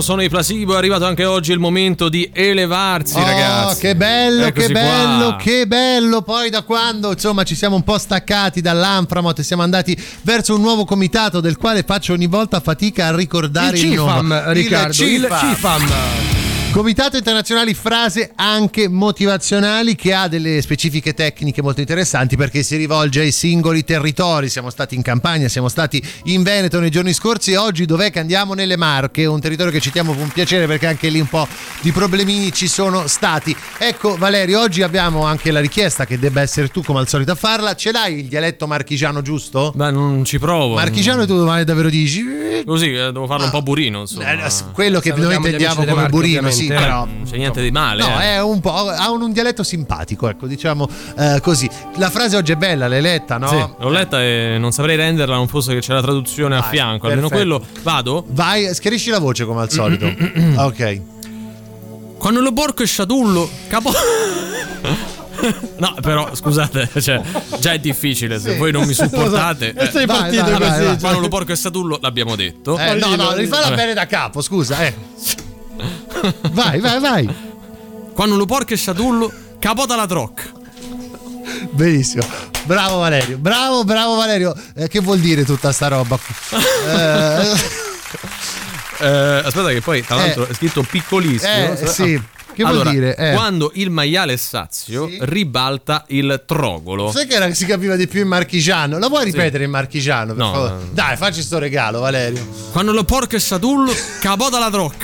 loro sono i Placebo. È arrivato anche oggi il momento di elevarsi, Oh, ragazzi. che bello, Eccoci che qua. bello, che bello. Poi da quando insomma ci siamo un po' staccati dall'Anframot e siamo andati verso un nuovo comitato del quale faccio ogni volta fatica a ricordare Il il, nome. CIFAM, Riccardo, il CIFAM. CIFAM. Comitato internazionali frase anche motivazionali che ha delle specifiche tecniche molto interessanti perché si rivolge ai singoli territori. Siamo stati in campagna, siamo stati in Veneto nei giorni scorsi e oggi dov'è che andiamo nelle Marche, un territorio che citiamo con piacere perché anche lì un po' di problemini ci sono stati. Ecco Valerio, oggi abbiamo anche la richiesta che debba essere tu come al solito a farla. Ce l'hai il dialetto marchigiano giusto? Beh, non ci provo. Marchigiano tu domani davvero dici? Così, eh, devo farlo un po' burino, insomma. Eh, quello che noi intendiamo come Marche, burino, sì, però Non c'è niente di male. No, eh. è un po'. Ha un, un dialetto simpatico, ecco, diciamo eh, così. La frase oggi è bella, l'hai letta, no? Sì, l'ho letta e non saprei renderla non fosse che c'è la traduzione a Vai, fianco. Almeno perfetto. quello. Vado? Vai, schiarisci la voce come al solito. ok. Quando lo porco è sciatullo, capo. No, però scusate, cioè, già è difficile se Sì. voi non mi supportate. Sei eh, partito vai, vai, così, vai. cioè. Quando lo porco è satullo, l'abbiamo detto. Eh, no, no, rifalla bene da capo, scusa, eh. Vai, vai, vai. Quando lo porco è sciatullo, capota la troc. Benissimo. Bravo Valerio, bravo, bravo Valerio. Eh, che vuol dire tutta sta roba? Eh, Eh, aspetta, che poi tra Eh. l'altro è scritto piccolissimo. Eh, sì. Che vuol Allora, dire? Eh. Quando il maiale è sazio, ribalta il trogolo. sai che era, si capiva di più in marchigiano? La vuoi ripetere in marchigiano? Per No, favore? Dai, facci sto regalo, Valerio. Quando lo porco è satullo, capota la troc.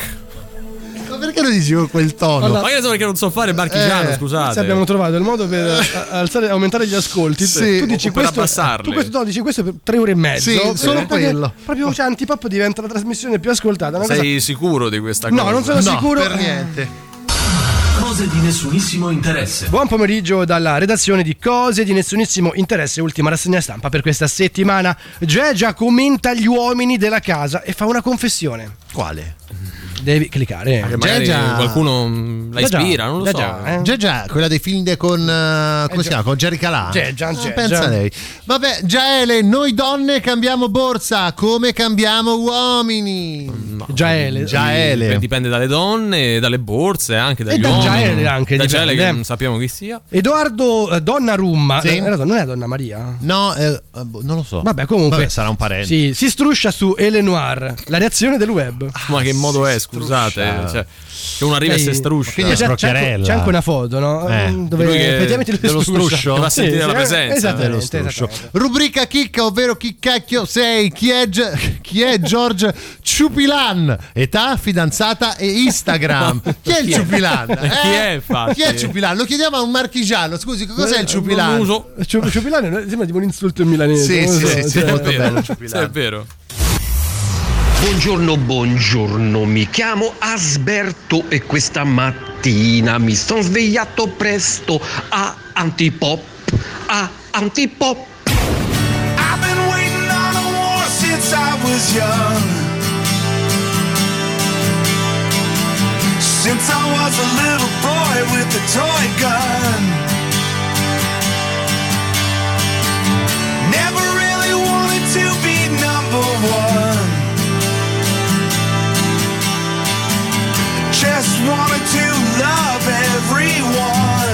Ma perché lo dici con quel tono? Ma che ne so perché non so fare il marchigiano, Eh, scusate. Se abbiamo trovato il modo per a- alzare, aumentare gli ascolti. Sì, tu dici questo, abbassarli. tu questo, no, dici questo per tre ore e mezzo. Sì, solo perché quello. Proprio cioè, Antipop diventa la trasmissione più ascoltata. Una cosa- Sei sicuro di questa cosa? No, non sono No, sicuro. per niente. Cose di nessunissimo interesse. Buon pomeriggio dalla redazione di Cose di nessunissimo interesse, ultima rassegna stampa per questa settimana. Gegia commenta gli uomini della casa e fa una confessione. Quale? Devi cliccare. Magari Già, già. qualcuno mm, la ispira, non lo Già, so. già, eh. Già già, quella dei film de- con eh, come si chiama? Con Jerry Calà. Già, già, Ah, già, pensa già. lei. Vabbè, Giaele, noi donne cambiamo borsa, come cambiamo uomini? Giaele. Giaele. Beh, Dipende dalle donne, dalle borse, anche dagli da uomini. Giaele anche, Da. Giaele che non sappiamo chi sia. Edoardo eh, Donnarumma. Sì. Eh, non è Donna Maria? No, eh, eh, boh, non lo so. Vabbè, comunque. Vabbè, sarà un parente. Sì, si struscia su Elenoir, la reazione del web. Ma che modo è, scusate? Cioè, che uno arriva e si struscia. C'è, c'è anche, c'è anche una foto, no? Eh, Mm, Dove lui che- effettivamente lui dello struscio, va a sentire la sì, presenza. Dello struscio. Rubrica chicca, ovvero chi cacchio sei? Chi è, chi è George Ciupilan? Età, fidanzata e Instagram. Chi è il? Ciupilan? Eh? Chi è, infatti? Chi è il Ciupilan? Lo chiediamo a un marchigiano. Scusi, cos'è il Ciupilan? Non lo so. Ciu- Ciupilano sembra tipo un insulto in milanese. Sì, sì, so, sì, sì, cioè- molto È vero, Buongiorno, buongiorno, mi chiamo Asberto e questa mattina mi sono svegliato presto a Antipop, a Antipop. I've been waiting on a war since I was young. Since I was a little boy with a toy gun. Never really wanted to be number one. Just wanted to love everyone.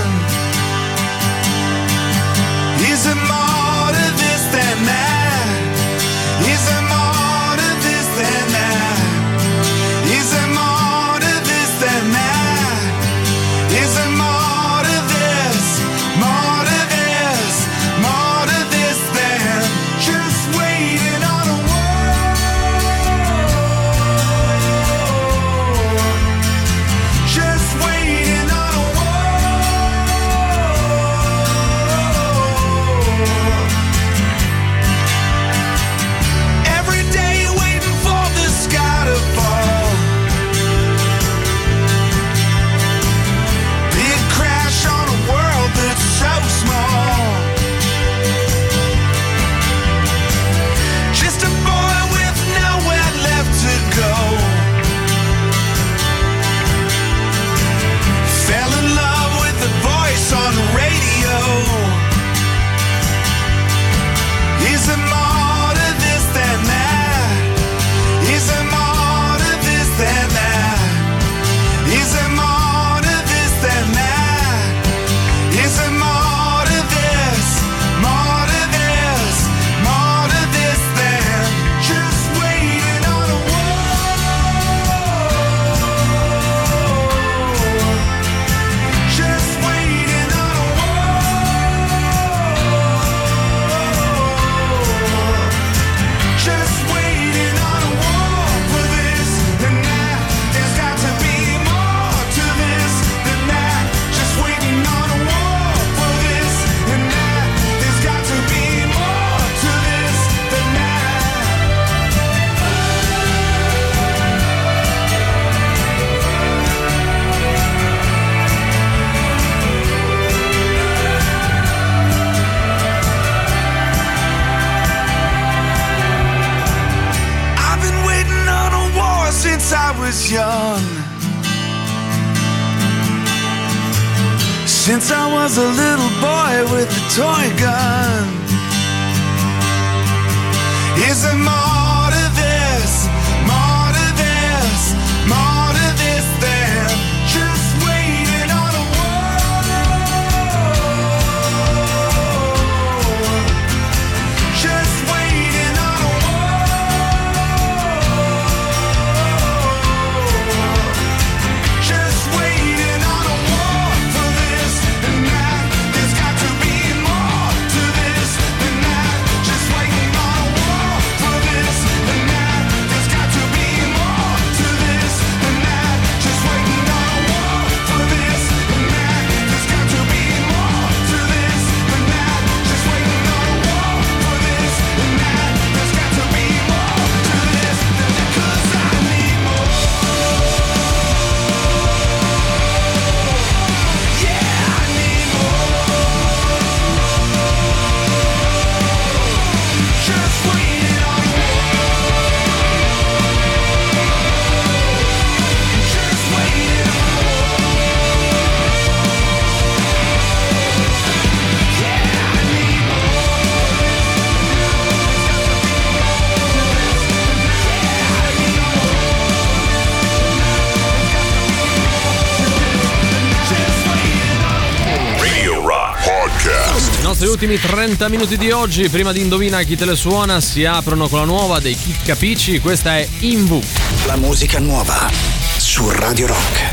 Ultimi 30 minuti di oggi, prima di Indovina chi te le suona, si aprono con la nuova dei Kid Capici. Questa è Invu. La musica nuova su Radio Rock.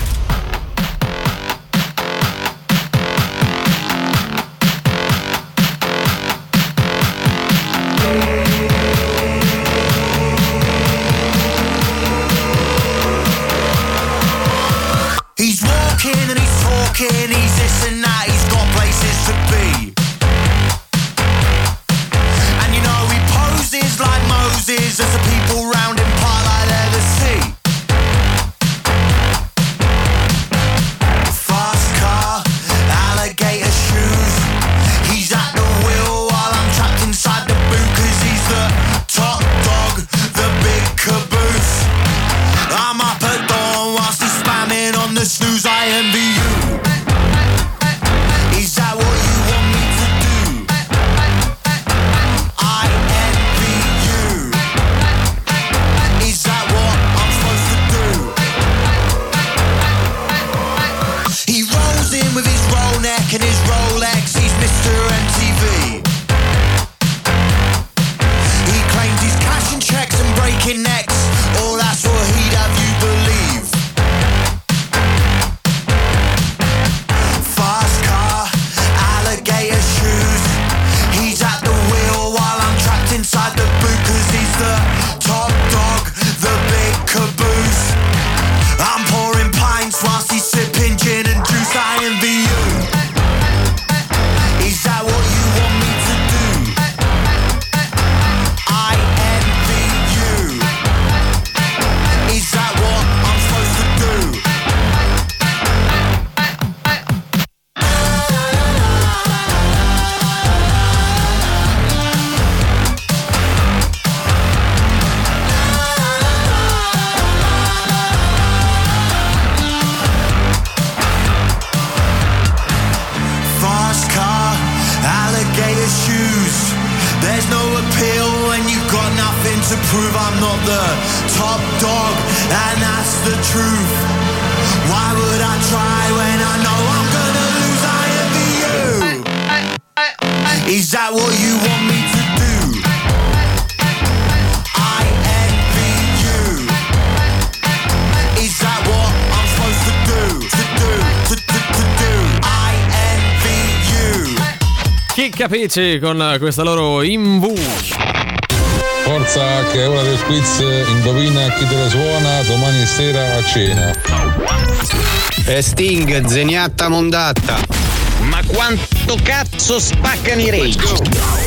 Prove. I'm not the top dog, and that's the truth. Why would I try when I know I'm gonna lose? I envy you. Is that what you want me to do? I envy. Is that what I'm supposed to do? To do, to, to, to do. I envy you. Capici con uh, questa loro Invu. Forza che è ora del quiz, indovina chi te la suona domani sera a cena. E Sting, zeniatta mondatta. Ma quanto cazzo spaccano i rage?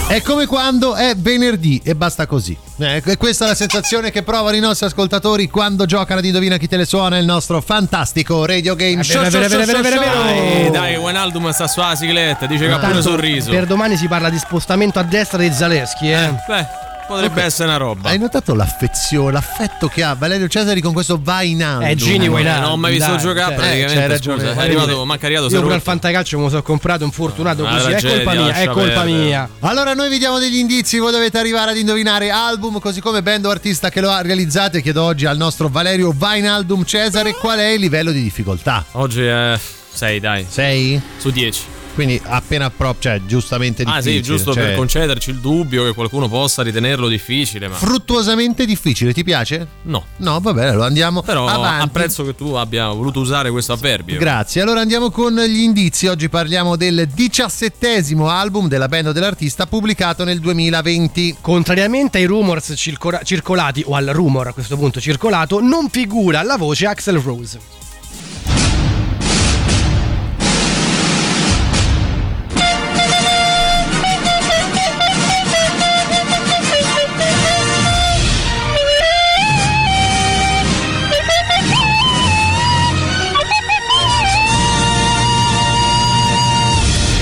È come quando è venerdì e basta così. Eh, e questa è la sensazione che provano i nostri ascoltatori quando giocano ad Indovina chi te le suona il nostro fantastico radio game show. vero. Dai, dai, Wijnaldum sta sulla sigletta, dice che ha pure sorriso. Per domani si parla di spostamento a destra di Zaleschi, eh. Beh, Potrebbe Ok. essere una roba. Hai notato l'affezione, l'affetto che ha Valerio Cesari con questo Vainaldo? Eh, Gini Wijnaldum, non ho mai visto dai, giocare cioè, praticamente. ragione. scusa, è arrivato, manca arrivato, Io pure al fantacalcio me lo sono comprato, infortunato Ah, così. È tragedia, colpa mia, è colpa perdere. mia. Allora noi vi diamo degli indizi, voi dovete arrivare ad indovinare album, così come band o artista che lo ha realizzato. E chiedo oggi al nostro Valerio Vainaldum Cesare qual è il livello di difficoltà. Oggi è 6, dai. 6? Su 10. Quindi appena proprio, cioè giustamente Ah, difficile. sì, giusto cioè, per concederci il dubbio che qualcuno possa ritenerlo difficile, ma Fruttuosamente difficile, ti piace? no. No, va bene, allora andiamo Però avanti. apprezzo che tu abbia voluto usare questo avverbio. Grazie, allora andiamo con gli indizi. Oggi parliamo del diciassettesimo album della band o dell'artista pubblicato nel 2020. Contrariamente ai rumors circora- circolati, o al rumor a questo punto circolato, non figura la voce Axel Rose.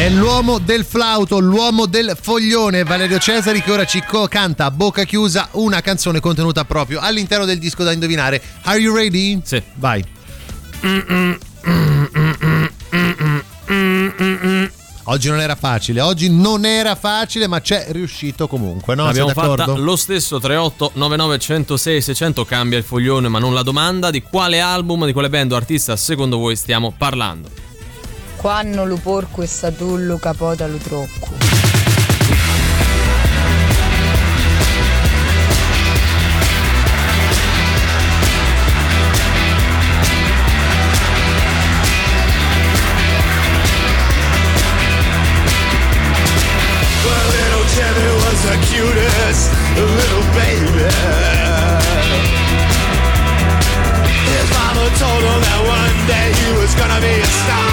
È l'uomo del flauto, l'uomo del foglione, Valerio Cesari che ora ci canta a bocca chiusa una canzone contenuta proprio all'interno del disco da indovinare. Are you ready? Sì. Vai. Oggi non era facile, oggi non era facile, ma c'è riuscito comunque, no? Abbiamo d'accordo? lo stesso 38 99 106 600 cambia il foglione ma non la domanda di quale album, di quale band o artista secondo voi stiamo parlando. Quando lo porco e satullo capota lo trocco. The cutest little baby. His told him that one day he was gonna be a star.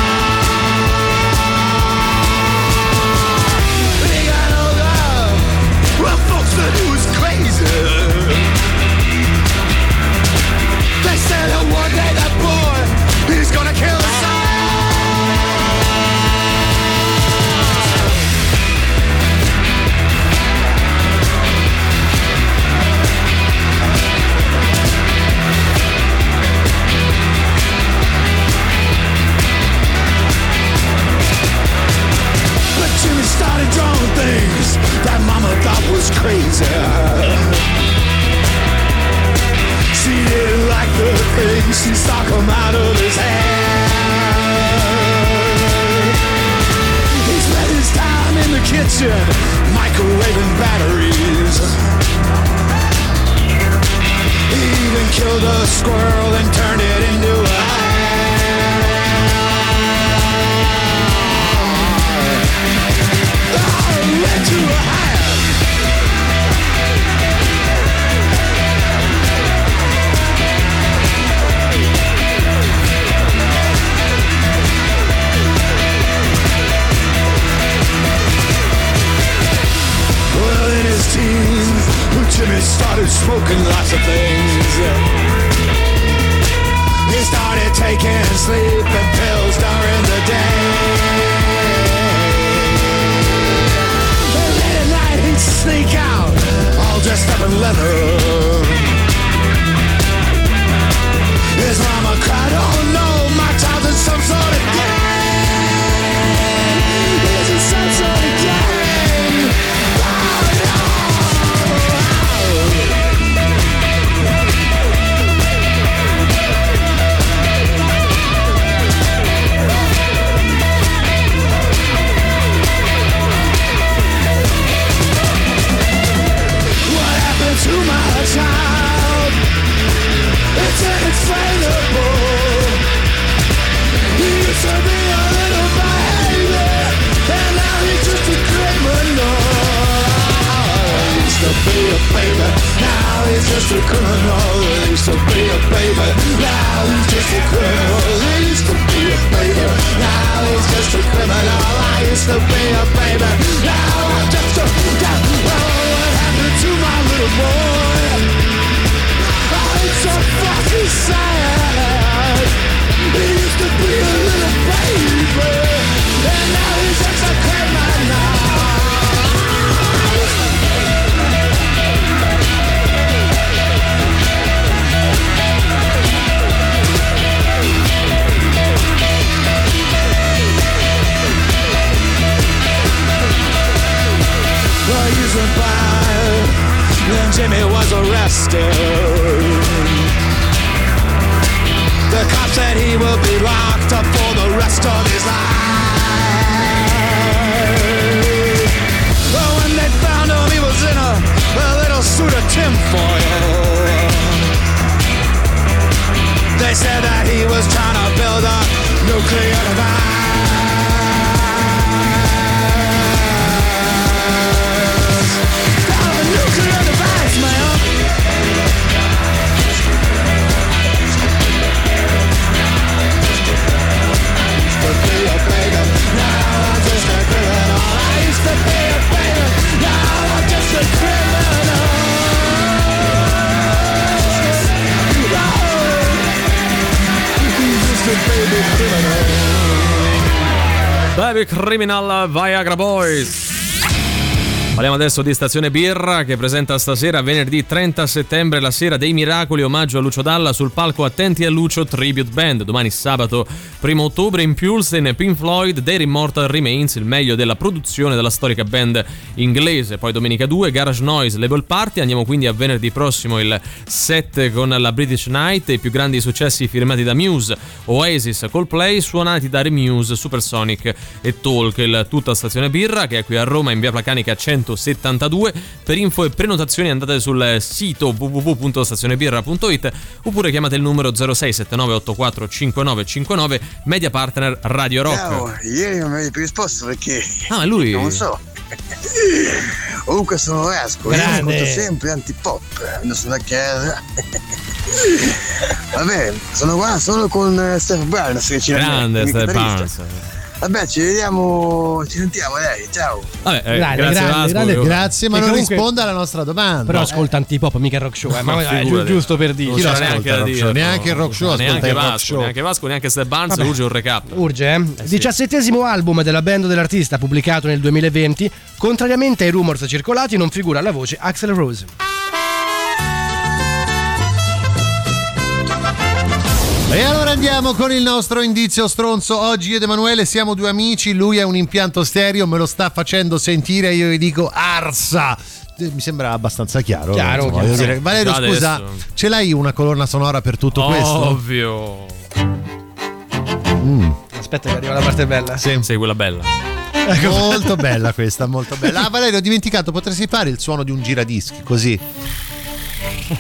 Arrested. The cop said he will be locked up for the rest of his life. But when they found him, he was in a, a little suit of tinfoil. They said that he was trying to build a nuclear device. Baby criminal. Uh, Viagra Boys. Parliamo adesso di Stazione Birra che presenta stasera venerdì 30 settembre la sera dei miracoli omaggio a Lucio Dalla sul palco Attenti a Lucio Tribute Band. Domani sabato 1 ottobre in Pulsen Pink Floyd Their Immortal Remains, il meglio della produzione della storica band inglese. Poi domenica 2 Garage Noise Label Party. Andiamo quindi a venerdì prossimo il 7 con la British Night, i più grandi successi firmati da Muse, Oasis, Coldplay, suonati da Remuse, Supersonic e Talk. Il tutta Stazione Birra che è qui a Roma in via Placanica 172. Per info e prenotazioni andate sul sito www.stazionebirra.it oppure chiamate il numero 0679845959 media partner Radio Rock. Ciao, ieri non mi avevi più risposto perché Ah, è lui. non so. Comunque sono Rasco, io ascolto sempre antipop, quando sono a casa. Vabbè, sono qua solo con Steph Barnes che ci Grande il Steph. Barnes. Vabbè, ci vediamo, ci sentiamo, dai, ciao. Vabbè, eh, Grande, grazie grande, Vasco. grande. Grazie, ma E non comunque- risponda alla nostra domanda. Però ascolta antipop, mica il rock show. Eh, ma Ma eh, giusto per dire. Non Chi lo c'è ascolta neanche rock dire. show? Neanche il rock show ascolta Neanche il rock Vasco, show. neanche Vasco, neanche Step Barnes, Vabbè. urge un recap. Urge, eh? Diciassettesimo album della band dell'artista pubblicato nel 2020, contrariamente ai rumors circolati non figura la voce Axel Rose. E allora andiamo con il nostro indizio stronzo. Oggi io ed Emanuele siamo due amici, lui ha un impianto stereo, me lo sta facendo sentire, io gli dico Arsa. Eh, Mi sembra abbastanza chiaro. Chiaro, insomma, chiaro. dire. Valerio, Già scusa, adesso. ce l'hai una colonna sonora per tutto questo? Ovvio. Mm. Aspetta che arriva la parte bella. Sì, sì, quella bella. Molto bella questa, molto bella. Ah, Valerio, ho dimenticato, potresti fare il suono di un giradischi così.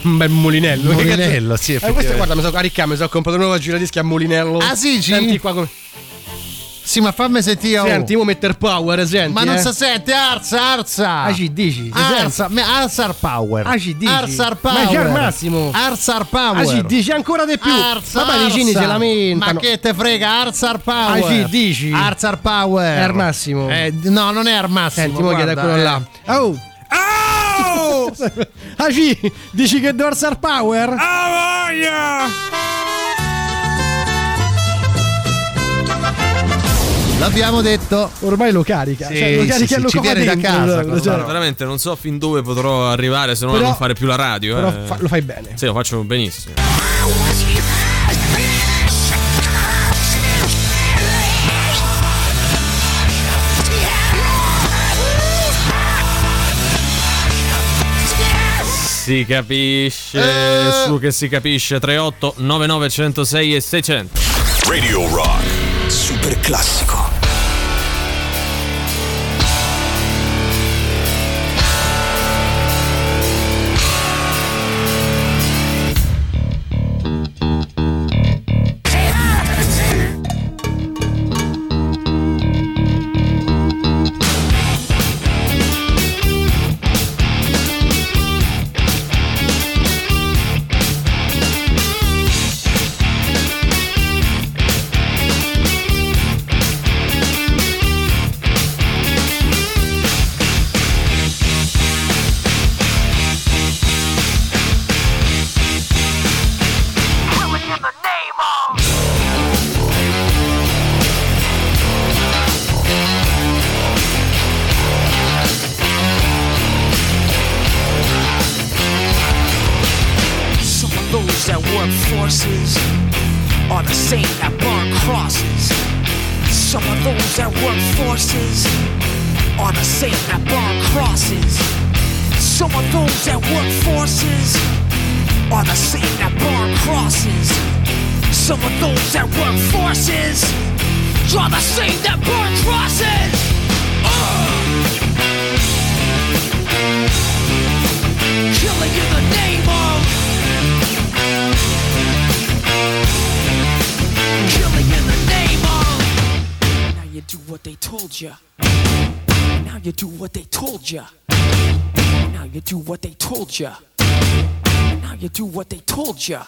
Un bel mulinello. Che mulinello, cazzo- sì, Eh, questo effettivamente. guarda, mi so a ricca, mi sono comprato un nuovo giradischi a mulinello. Ah, sì, ci- Senti qua come. Sì, ma fammi sentire. oh. Senti, mo metter power, senti. Ma non eh. si sente, Arsa, Arsa. Ah, ci dici? me- Arsar Power. Ah, ci dici? Arsar Ma Power. c'è al massimo. Arsar Power. Ah, ci dici ancora di più. Arsa, Vabbè, i vicini Arsa. si lamentano. Ma che te frega, Arsar Power. Ah, ci dici? Arsar Power. È al massimo. Eh, no, non è al massimo. Senti, mo chiede quello eh. là. Oh! Oh! Ah, sì? Dici che è Dorsal Power? Ah, voglia! L'abbiamo detto. Ormai lo carica. Sì, cioè, lo sì, carica sì, e lo ci viene da casa, cioè, quello cioè. Veramente non so fin dove potrò arrivare se non a Però- non fare più la radio. Però eh. fa- lo fai bene. Sì, lo faccio benissimo. Si capisce, Eh. su che si capisce 38 99 106 e 600. Radio Rock. Super classico. плеча.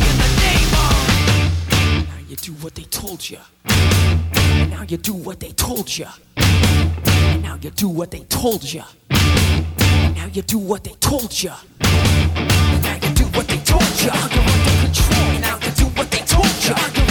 told you. And now you do what they told you. And now you do what they told you. And now you do what they told you. And now you do what they told you. You're under control. Now you do what they told you.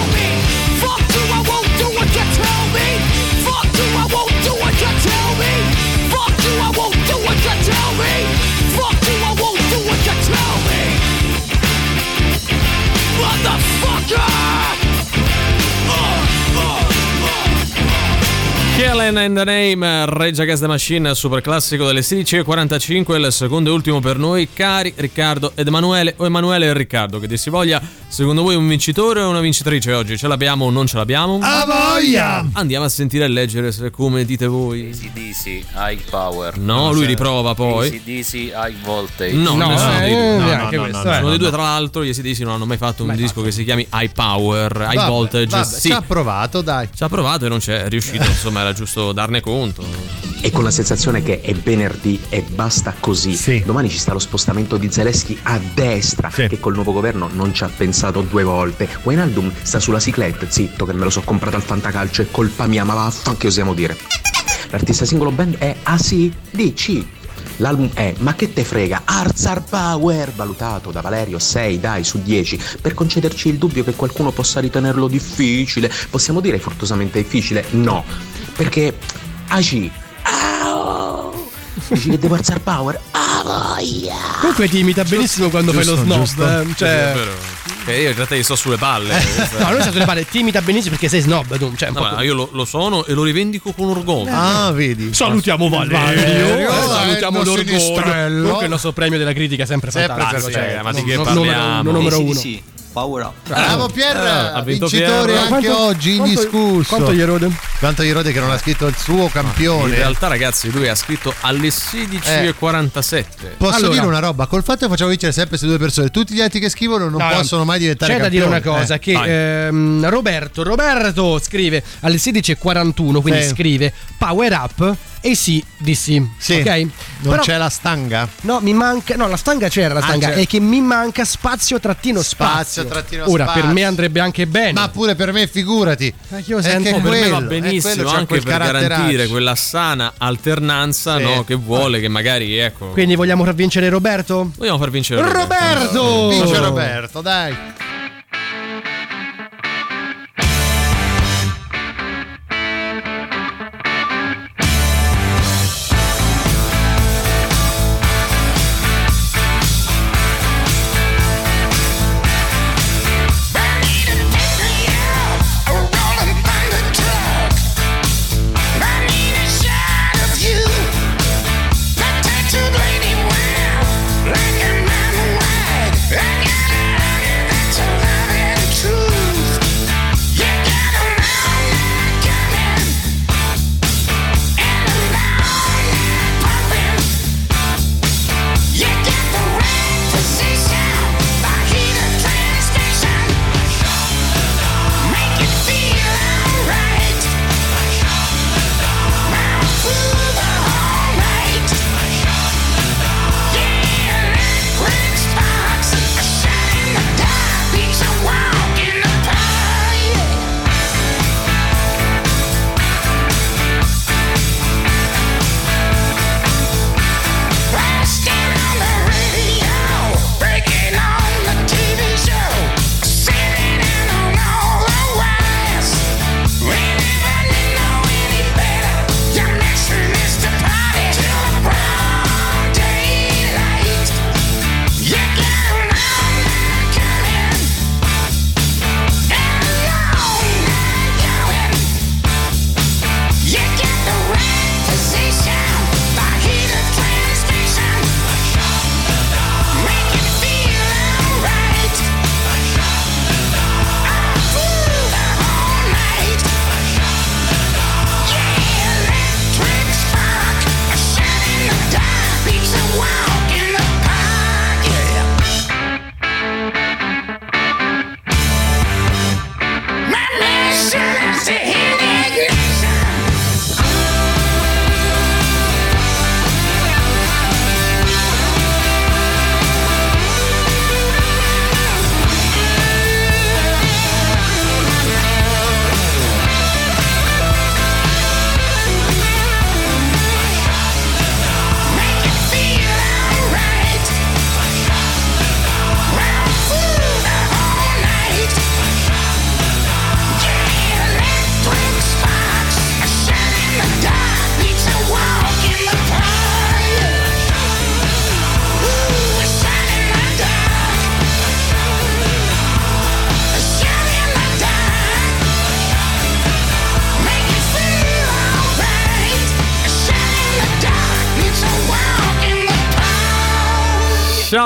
Killing in the Name, Reggia Against the Machine, super classico delle 16.45, il secondo e ultimo per noi, cari Riccardo ed Emanuele, o Emanuele e Riccardo, che dir si voglia, secondo voi un vincitore o una vincitrice oggi? Ce l'abbiamo o non ce l'abbiamo? A voglia! Andiamo a sentire e leggere se- come dite voi. ACDC, High Power. No, lui riprova poi. ACDC, High Voltage. No, No, nessuno eh, dei due. eh, No, anche no, questo, no, eh. Sono dei due, No, tra l'altro, gli ACDC non hanno mai fatto un Mai disco che si chiami High Power, High Vabbè, Voltage. vabbè, sì. Ci ha provato, dai. Ci ha provato e non c'è riuscito, insomma, era giusto darne conto. E con la sensazione che è venerdì e basta così. Domani ci sta lo spostamento di Zelensky a destra, che col nuovo governo non ci ha pensato due volte. Wijnaldum sta sulla ciclette, zitto che me lo so comprato al fantacalcio, è colpa mia, ma vaffanche osiamo dire. L'artista singolo band è ACDC. L'album è Ma che te frega, Arzar Power, valutato da Valerio 6 dai su 10, per concederci il dubbio che qualcuno possa ritenerlo difficile. Possiamo dire forzosamente difficile? No, perché AC Dici che devo alzare power? Ah, voglia! Comunque ti imita benissimo quando fai lo giusto, snob. giusto. eh, Cioè. Che io in realtà gli sto sulle palle. no, non sai sulle palle, ti imita benissimo perché sei snob. Tu, cioè, un No, po' ma io lo, lo sono e lo rivendico con orgoglio. Ah, vedi. Salutiamo Valerio, Valerio, eh, salutiamo l'orgoglio. Comunque il nostro premio della critica è sempre Sempre fantastico. perfetto. cioè, ma di che non- parliamo? Numero, numero Sì, uno. sì, Power up. Bravo Pier, Ah, ha vinto vincitore Pier. anche Quanto- oggi quanto- indiscusso. Quanto gli erode? Quanto gli rode che non ha scritto il suo In campione. realtà, ragazzi, lui ha scritto alle 16.47. Posso Allora. dire una roba? Col fatto che facciamo vincere sempre queste due persone, tutti gli altri che scrivono non No, no. possono mai diventare C'è da dire campioni. una cosa: Eh. che ehm, Roberto, Roberto scrive alle 16.41, quindi Sì. scrive Power Up e sì, di sì. Ok? Non Però- c'è la stanga? No, mi manca. No, la stanga c'era la Ah, stanga. c'è. è che mi manca spazio trattino spazio. Spazio, trattino Ora, spazio. per me andrebbe anche bene. Ma pure per me, figurati. Ma io sento- che per me quello, va benissimo quello, anche per garantire quella sana alternanza Sì. no, che vuole che magari ecco Quindi vogliamo far vincere Roberto? vogliamo far vincere Roberto. Roberto! Vince Roberto, dai.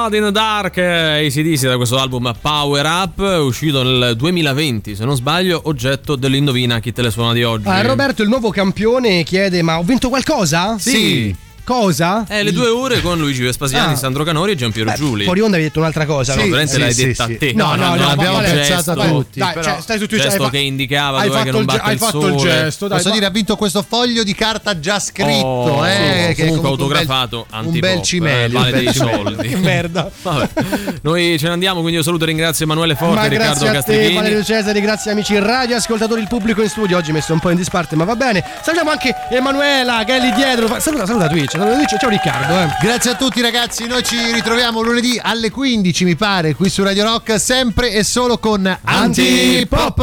Shot in the Dark, ACDC da questo album Power Up, uscito nel 2020, se non sbaglio, oggetto dell'indovina chi te le suona di oggi. Ah, Roberto, il nuovo campione, chiede: Ma ho vinto qualcosa? Sì. Cosa? Eh, le due ore con Luigi Vespasiani, Ah. Sandro Canori e Giampiero Giuli. Fuori onda avevi detto un'altra cosa. No, no? veramente Sì, l'hai sì, detta sì. a te. No, no, no, l'abbiamo vabbè, pensato dai, tutti. Dai, cioè, stai su Twitch. gesto hai fa- che indicava hai dov'è che fatto non il ge- batte Hai il fatto il gesto, dai. Posso va- dire, ha vinto questo foglio di carta già scritto, Oh, eh, sì, che è comunque un bel- autografato un bel eh, cimelio, vale un bel dei cimelio. soldi. Che merda. Vabbè. Noi ce ne andiamo, quindi io saluto e ringrazio Emanuele Forte Ma e Riccardo grazie a te, Castrichini. Valerio Cesari, grazie amici radio ascoltatori, il pubblico in studio. Oggi messo un po' in disparte, ma va bene. Salutiamo anche Emanuela che è lì dietro. Saluta, saluta Twitch, Twitch. Ciao Riccardo. Eh. Grazie a tutti ragazzi, noi ci ritroviamo lunedì alle 15 mi pare qui su Radio Rock, sempre e solo con Antipop.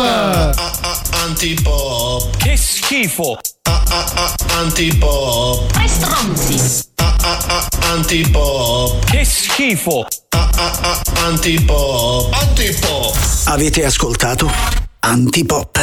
Antipop. Che schifo! Ah ah ah antipop. Tre stronzi. Ah ah ah antipop. Che schifo. Ah ah ah antipop. Antipop. Avete ascoltato Antipop.